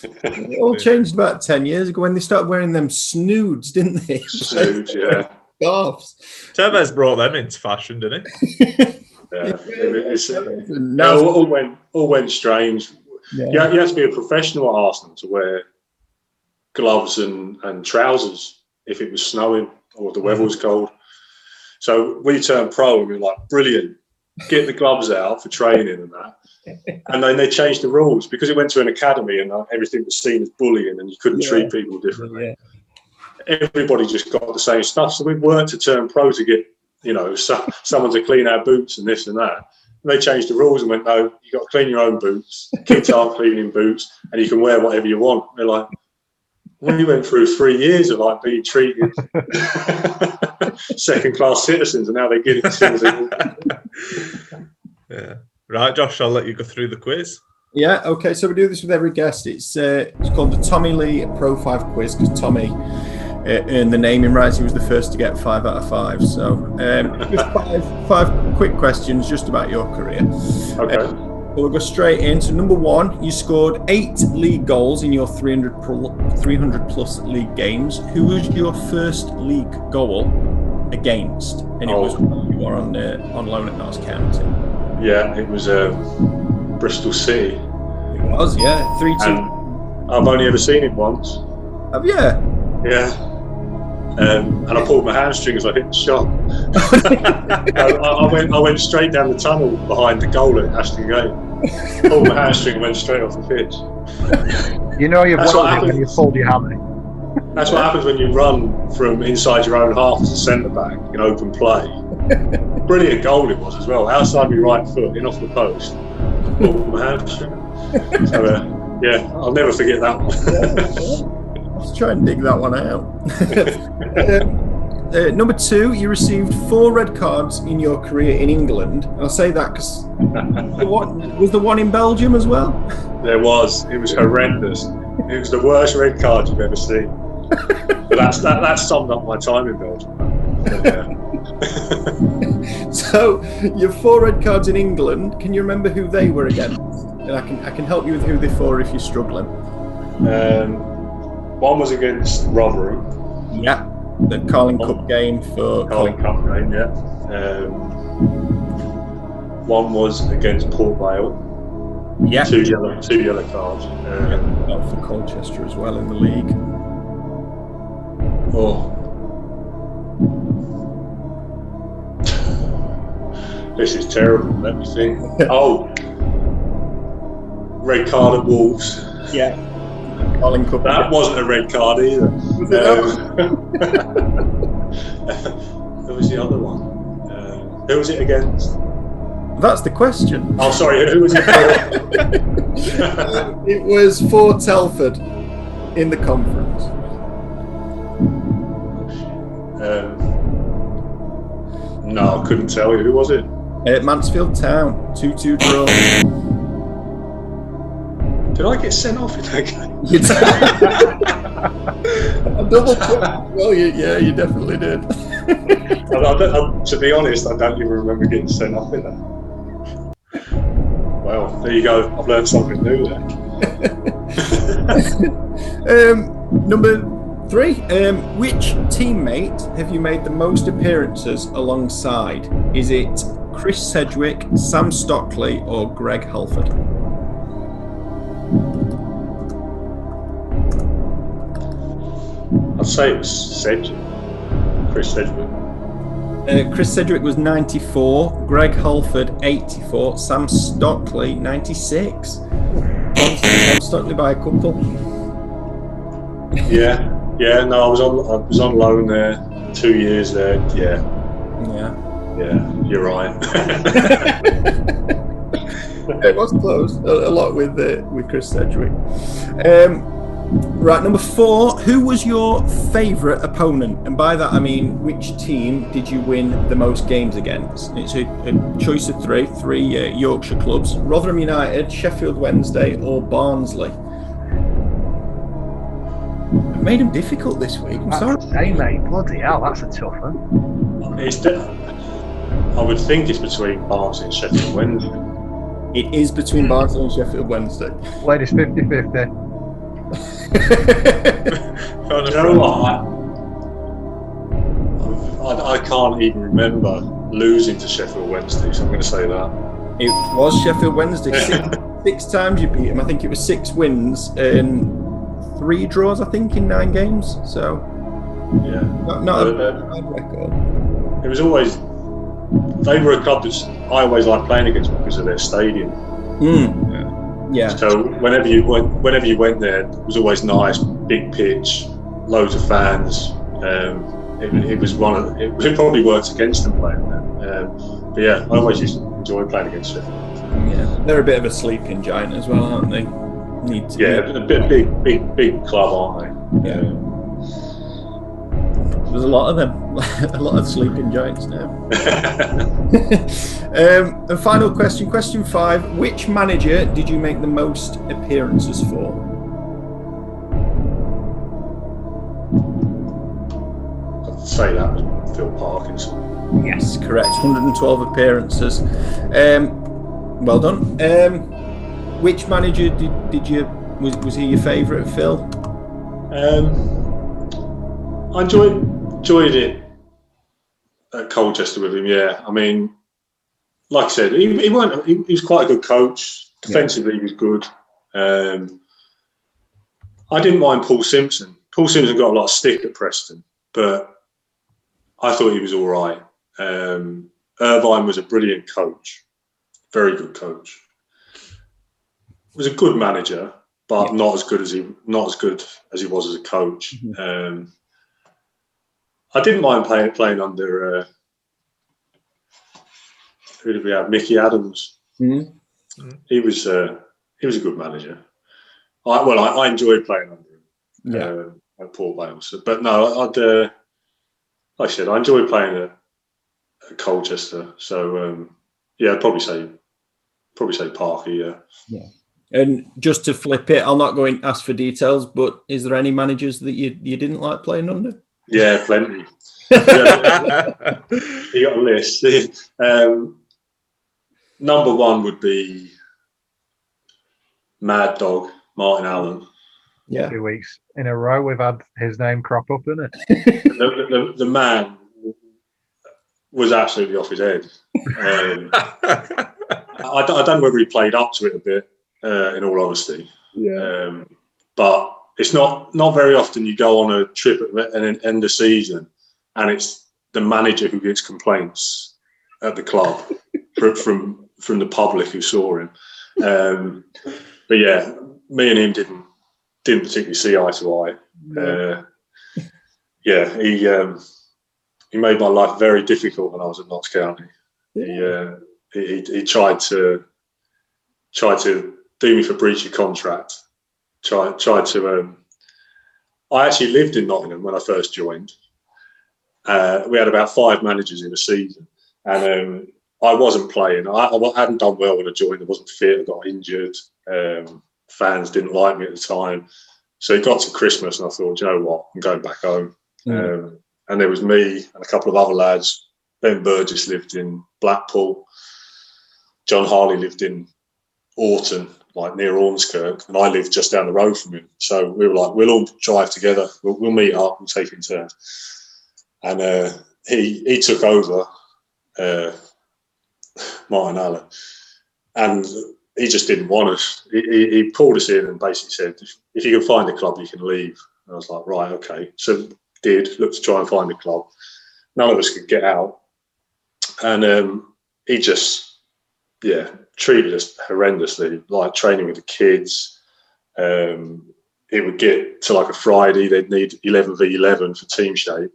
It all changed about 10 years ago when they started wearing them snoods, didn't they? Snoods, yeah. Scarves. Tevez brought them into fashion, didn't he? yeah. It- it's- Now, all, all went all went strange. yeah. You, have- you have to be a professional at Arsenal to wear gloves and, and trousers if it was snowing or the weather was cold. So we turned pro and we were like, brilliant, get the gloves out for training and that. And then they changed the rules because it went to an academy and uh, everything was seen as bullying and you couldn't Yeah. treat people differently. Yeah. Everybody just got the same stuff. So we weren't to turn pro to get, you know, so, someone to clean our boots and this and that. And they changed the rules and went, no, you got to clean your own boots. Kids aren't cleaning boots, and you can wear whatever you want. They're like, we went through three years of like being treated second class citizens, and now they get it. as soon as they- Yeah. Right, Josh, I'll let you go through the quiz. Yeah, okay, so we do this with every guest. It's uh, it's called the Tommy Lee Pro 5 quiz because Tommy uh, earned the naming rights. He was the first to get five out of five. So, um, just five, five quick questions just about your career. Okay. So we'll go straight in. So, number one, you scored eight league goals in your 300, pro, 300 plus league games. Who was your first league goal against? And it was Oh. you were on, uh, on loan at Notts County. Yeah, it was um, Bristol City, It was, yeah. 3 2. and I've only ever seen it once. Have you? Yeah. Um, and I pulled my hamstring as I hit the shot. I, I- went, I went straight down the tunnel behind the goal at Ashton Gate. Pulled my hamstring and went straight off the pitch. You know you've That's won when you pulled your hammy. That's what happens when you run from inside your own half as a centre back in open play. Brilliant goal it was as well. Outside my right foot, in off the post. Pulled my hamstring. So, uh, yeah, I'll never forget that one. Let's try and dig that one out. Um, uh, number two, you received four red cards in your career in England. And I'll say that because was the one in Belgium as well. There was. It was horrendous. It was the worst red card you've ever seen. But that's that, that summed up my time in Belgium. But, yeah. So your four red cards in England. Can you remember who they were against? And I can I can help you with who they're for if you're struggling. Um, one was against Rotherham, Yeah, the Carling Cup game for Carling Cup game, yeah. Um, one was against Port Vale, Yeah, two yellow, two yellow cards. Um, Well, for Colchester as well in the league. oh. This is terrible. Let me see. Oh, red card at Wolves. Yeah, Carling Cup. That wasn't a red card either. Was Um, who was the other one? Um, who was it against? That's the question. Oh, sorry, who was it for? it was for Telford in the conference. um, no, I couldn't tell you. Who was it? At Mansfield Town, 2 2 draw. Did I get sent off in that game? You did. I double checked. Well, you, yeah, you definitely did. I, I I- to be honest, I don't even remember getting sent off in that. Well, there you go. I've learned something new there. Um, number three. Um, which teammate have you made the most appearances alongside? Is it Chris Sedgwick, Sam Stockley, or Greg Halford? I'd say it was Sedgwick. Chris Sedgwick. Uh, Chris Sedgwick was 94, Greg Halford 84, Sam Stockley 96. Sam Stockley by a couple. Yeah, yeah. No, I was on. I was on loan there. Two years there. Yeah, Yeah. yeah. You're right. it was close a, a lot with uh, with Chris Sedgwick. Um, right, number four. Who was your favourite opponent? And by that I mean which team did you win the most games against? It's a, a choice of three, three uh, Yorkshire clubs: Rotherham United, Sheffield Wednesday, or Barnsley. I've made them difficult this week. I'm sorry. That's insane, mate. Bloody hell, that's a tough one. it's. De- I would think it's between Barnsley and Sheffield Wednesday. It is between Barnsley and Sheffield Wednesday. Ladies 50 50. You know what? I, I, I can't even remember losing to Sheffield Wednesday, so I'm going to say that. It was Sheffield Wednesday. Six, six times you beat him. I think it was six wins and three draws. I think in nine games. So Yeah. not, not a Uh, bad record. It was always. They were a club that I always liked playing against because of their stadium. Mm. Yeah. So whenever you went, whenever you went there, it was always nice, big pitch, loads of fans. Um, it, it was one of it, it probably worked against them playing there. Um, but yeah, I always used to enjoy playing against Sheffield. Yeah. They're a bit of a sleeping giant as well, aren't they? Need to. Yeah, a bit big, big, big club, aren't they? Yeah. There's a lot of them. a lot of sleeping giants now. um, and final question, question five. Which manager did you make the most appearances for? I'd say that was Phil Parkinson. Yes, correct. 112 appearances. Um, well done. Um, which manager did, did you was, was he your favourite, Phil? Um, I enjoyed enjoyed it at Colchester with him. Yeah, I mean, like I said, he, he. He, he was quite a good coach. Defensively, he was good. Um, I didn't mind Paul Simpson. Paul Simpson got a lot of stick at Preston, but I thought he was all right. Um, Irvine was a brilliant coach, very good coach. Was a good manager, but not as good as he not as good as he was as a coach. Um, I didn't mind playing playing under uh, who did we have? Micky Adams. Mhm. He was uh, he was a good manager. I, well, I, I enjoyed playing under him uh, at Port Vale. So, but no, I'd uh, like I said, I enjoyed playing at, at Colchester. So um, yeah, I'd probably say probably say Parker. Yeah. And just to flip it, I'll not go and ask for details, but is there any managers that you, you didn't like playing under? Yeah, plenty. Yeah. you got a list. um, number one would be Mad Dog Martin Allen. Yeah. Two weeks in a row, we've had his name crop up, isn't it? The, the, the man was absolutely off his head. Um, I, don't- I don't know whether he played up to it a bit, uh, in all honesty. Yeah. Um, but it's not not very often you go on a trip at the end- of season and it's the manager who gets complaints at the club from, from the public who saw him. Um, but yeah, me and him didn't didn't particularly see eye to eye. Uh, yeah, he um, he made my life very difficult when I was at Notts County. He, uh, he he tried to tried to do me for breach of contract. Tried tried to. Um, I actually lived in Nottingham when I first joined. Uh, we had about five managers in a season, and um, I wasn't playing. I, I hadn't done well when I joined. I wasn't fit. I got injured. Um, fans didn't like me at the time. So it got to Christmas, and I thought, you know what, I'm going back home. Mm. Um, and there was me and a couple of other lads. Ben Burgess lived in Blackpool. John Harley lived in Aughton, like near Ormskirk, and I live just down the road from him. So we were like, we'll all drive together. We'll, we'll meet up. We'll take in turns. And uh, he he took over uh, Martin Allen, and he just didn't want us. He, he, he pulled us in and basically said, if, you can find a club, you can leave. And I was like, right, okay. So did look to try and find a club. None of us could get out, and um, he just, yeah, treated us horrendously. Like training with the kids. Um, it would get to like a Friday, they'd need 11 v 11 for team shape,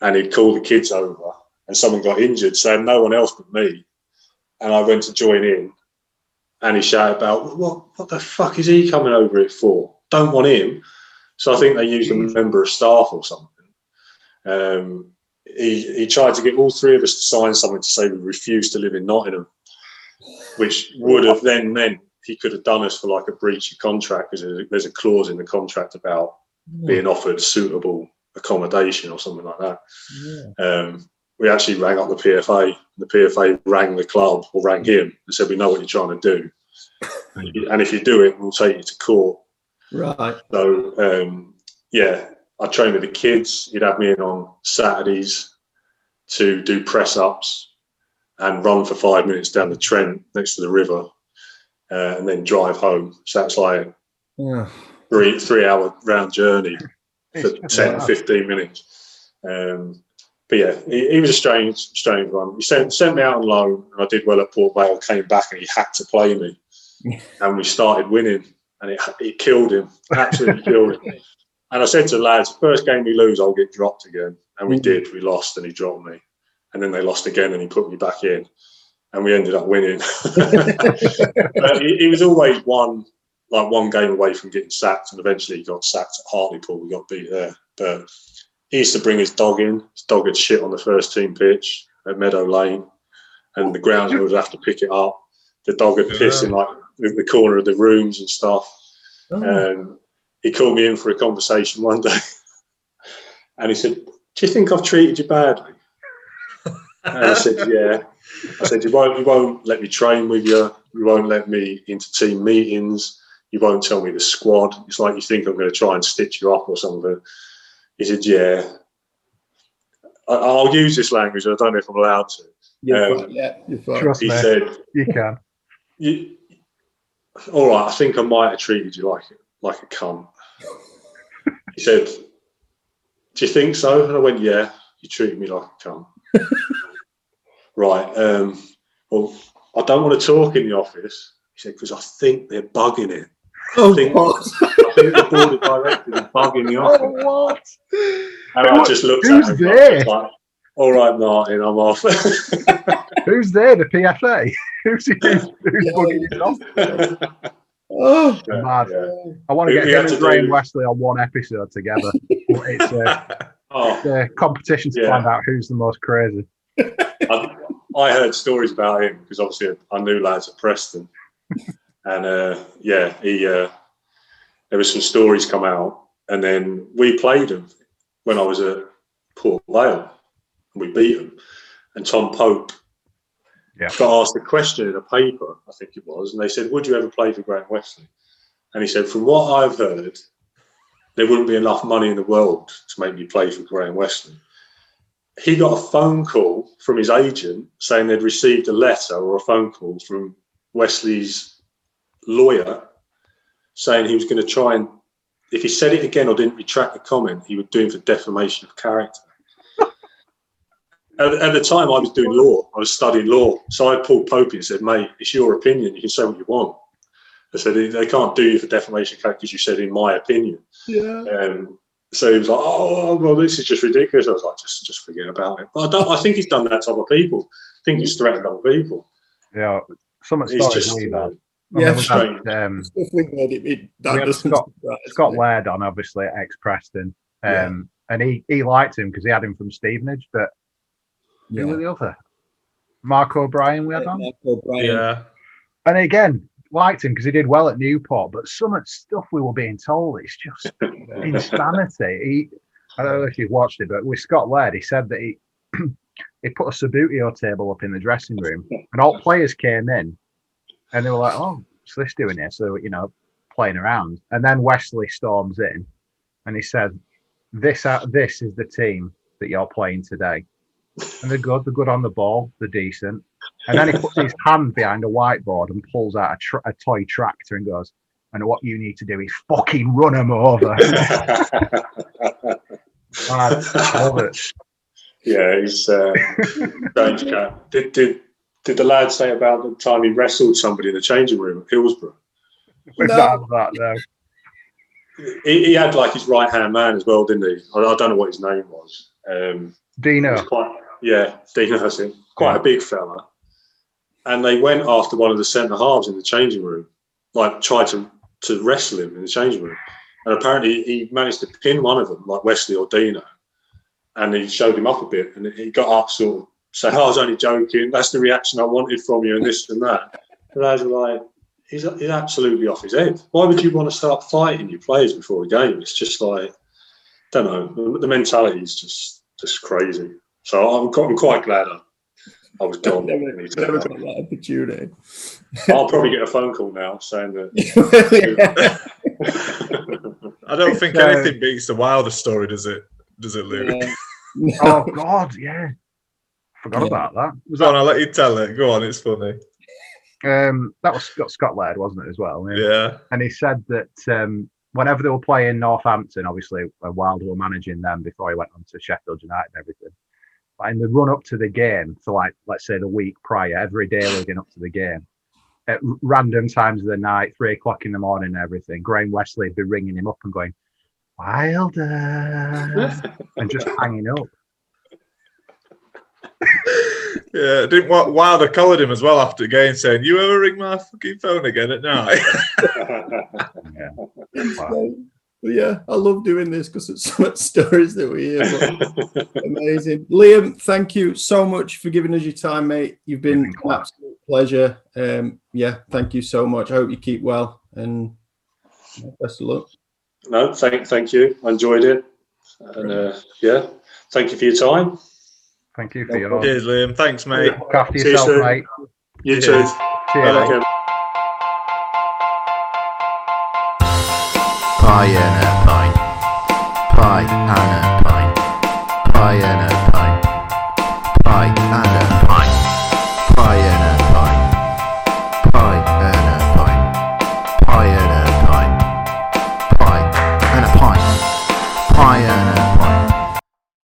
and he'd call the kids over, and someone got injured, so no one else but me. And I went to join in, and he shouted about, "What? What the fuck is he coming over it for? Don't want him." So I think they used a member of staff or something. Um, he he tried to get all three of us to sign something to say we refuse to live in Nottingham, which would have then meant he could have done us for like a breach of contract because there's a, clause in the contract about being offered suitable accommodation or something like that. Um, we actually rang up the PFA. The PFA rang the club or rang him and said, "We know what you're trying to do, and if you do it, we'll take you to court." Right. So um, yeah, I trained with the kids. He'd have me in on Saturdays to do press ups and run for five minutes down the Trent next to the river, uh, and then drive home. So that's like Yeah. three three hour round journey for It's 10, mad. 15 minutes. Um, but yeah, he, he was a strange, strange one. He sent, sent me out on loan, and I did well at Port Vale. Came back, and he had to play me, and we started winning, and it, it killed him, absolutely killed him. And I said to the lads, first game we lose, I'll get dropped again, and we Mhm. did. We lost, and he dropped me, and then they lost again, and he put me back in, and we ended up winning. but he, he was always one like one game away from getting sacked, and eventually he got sacked at Hartlepool. We got beat there, but he used to bring his dog in. His dog had shit on the first team pitch at Meadow Lane, and the groundsman would have to pick it up. The dog had pissed in like the corner of the rooms and stuff. Oh. Um, he called me in for a conversation one day, and he said, "Do you think I've treated you badly?" And I said, "Yeah." I said, "You won't, you won't let me train with you. You won't let me into team meetings. You won't tell me the squad. It's like you think I'm going to try and stitch you up or something." He said, "Yeah." I, I'll use this language. I don't know if I'm allowed to. You're Um. Yeah, you're fine. Trust He me, said, you can. you, all right, I think I might have treated you like like a cunt. He said, Do you think so? And I went, Yeah, you treated me like a cunt. right. Um, well, I don't want to talk in the office. He said, because I think they're bugging it. Oh, I think- what? I think the board of directors are bugging the office. Oh, what? And I just looked Who's at him there? like, all right, Martin, I'm off. Who's there? The PFA? Who's? Who's, who's Yeah. bugging his off? Oh, Mad. Yeah. I want to get we him and to Graham Westley on one episode together. But it's a, Oh, it's a competition to Yeah. find out who's the most crazy. I, I heard stories about him because obviously I knew lads at Preston, and uh, yeah, he uh, there was some stories come out, and then we played him when I was at Port Vale, and we beat him, and Tom Pope Yeah. got asked a question in a paper, I think it was, and they said, "Would you ever play for Graham Westley?" And he said, "From what I've heard, there wouldn't be enough money in the world to make me play for Graham Westley." He got a phone call from his agent saying they'd received a letter or a phone call from Westley's lawyer saying he was going to try and, if he said it again or didn't retract the comment, he would do him for defamation of character. at, at the time, I was doing law. I was studying law. So I pulled Popey and said, mate, it's your opinion. You can say what you want. I said they can't do you for defamation because you said in my opinion. Yeah. Um, so he was like, "Oh, well, this is just ridiculous." I was like, "Just, just forget about it." But I don't. I think he's done that to other people. I think he's threatened other people. Yeah, some He's stories just we uh, had. Yeah, we had, um, Stuff it, it, that We had Scott- surprise Scott. Laird on, obviously ex Preston, um, Yeah. and he he liked him because he had him from Stevenage. But who was Yeah. the other? Mark O'Brien we had on, Mark O'Brien. Yeah. and again liked him because he did well at Newport. But some of the stuff we were being told, it's just insanity. He, I don't know if you've watched it, but with Scott Laird, he said that he he put a Subbuteo table up in the dressing room, and all players came in, and they were like, "Oh, what's this doing here?" So you know, playing around, and then Westley storms in, and he said, "This uh, this is the team that you're playing today." And they're good. They're good on the ball. They're decent. And then he puts his hand behind a whiteboard and pulls out a, tr- a toy tractor and goes, "And what you need to do is fucking run them over." I love it. yeah, he's uh, strange cat. Did did did the lad say about the time he wrestled somebody in the changing room at Hillsborough? We've No. that though. He, he had like his right hand man as well, didn't he? I, I don't know what his name was. Um, he was Dino. quite yeah, Dean Hussey, quite a big fella. And they went after one of the centre halves in the changing room, like tried to to wrestle him in the changing room. And apparently he managed to pin one of them, like Westley or Dino. And he showed him up a bit and he got up sort of saying, oh, I was only joking. That's the reaction I wanted from you and this and that. And I was like, he's, he's absolutely off his head. Why would you want to start fighting your players before a game? It's just like, don't know. The, the mentality is just just crazy. So I'm, quite- I'm quite glad I, I was gone. Never, when never got that opportunity. I'll probably get a phone call now saying that. I don't think No. anything beats the Wilder story, does it? Does it, Lou? Yeah. Oh God, yeah. Forgot Yeah. about that. Was Go on, I'll let you tell it. Go on, it's funny. um that was Scott, Scott Laird, wasn't it, as well? Yeah. And he said that um whenever they were playing Northampton, obviously when Wilder were managing them before he went on to Sheffield United and everything. But in the run up to the game, for like let's say the week prior, every day leading up to the game, at random times of the night, three o'clock in the morning, and everything, Graham Westley would be ringing him up and going, Wilder, and just hanging up. Yeah, didn't Wilder collared him as well after the game, saying, "You ever ring my fucking phone again at night?" Yeah. So, but yeah, I love doing this because it's so much stories that we hear. amazing, Liam. Thank you so much for giving us your time, mate. You've been an absolute pleasure. Um, yeah, thank you so much. I hope you keep well and best of luck. no, thank, thank you. I enjoyed it. And uh, yeah, thank you for your time. Thank you for your problem. Cheers, Liam. Thanks, mate. look after See you soon. mate. You Cheers. too. Cheers. Okay. Pie and a pint. Pie and a pint. Pie and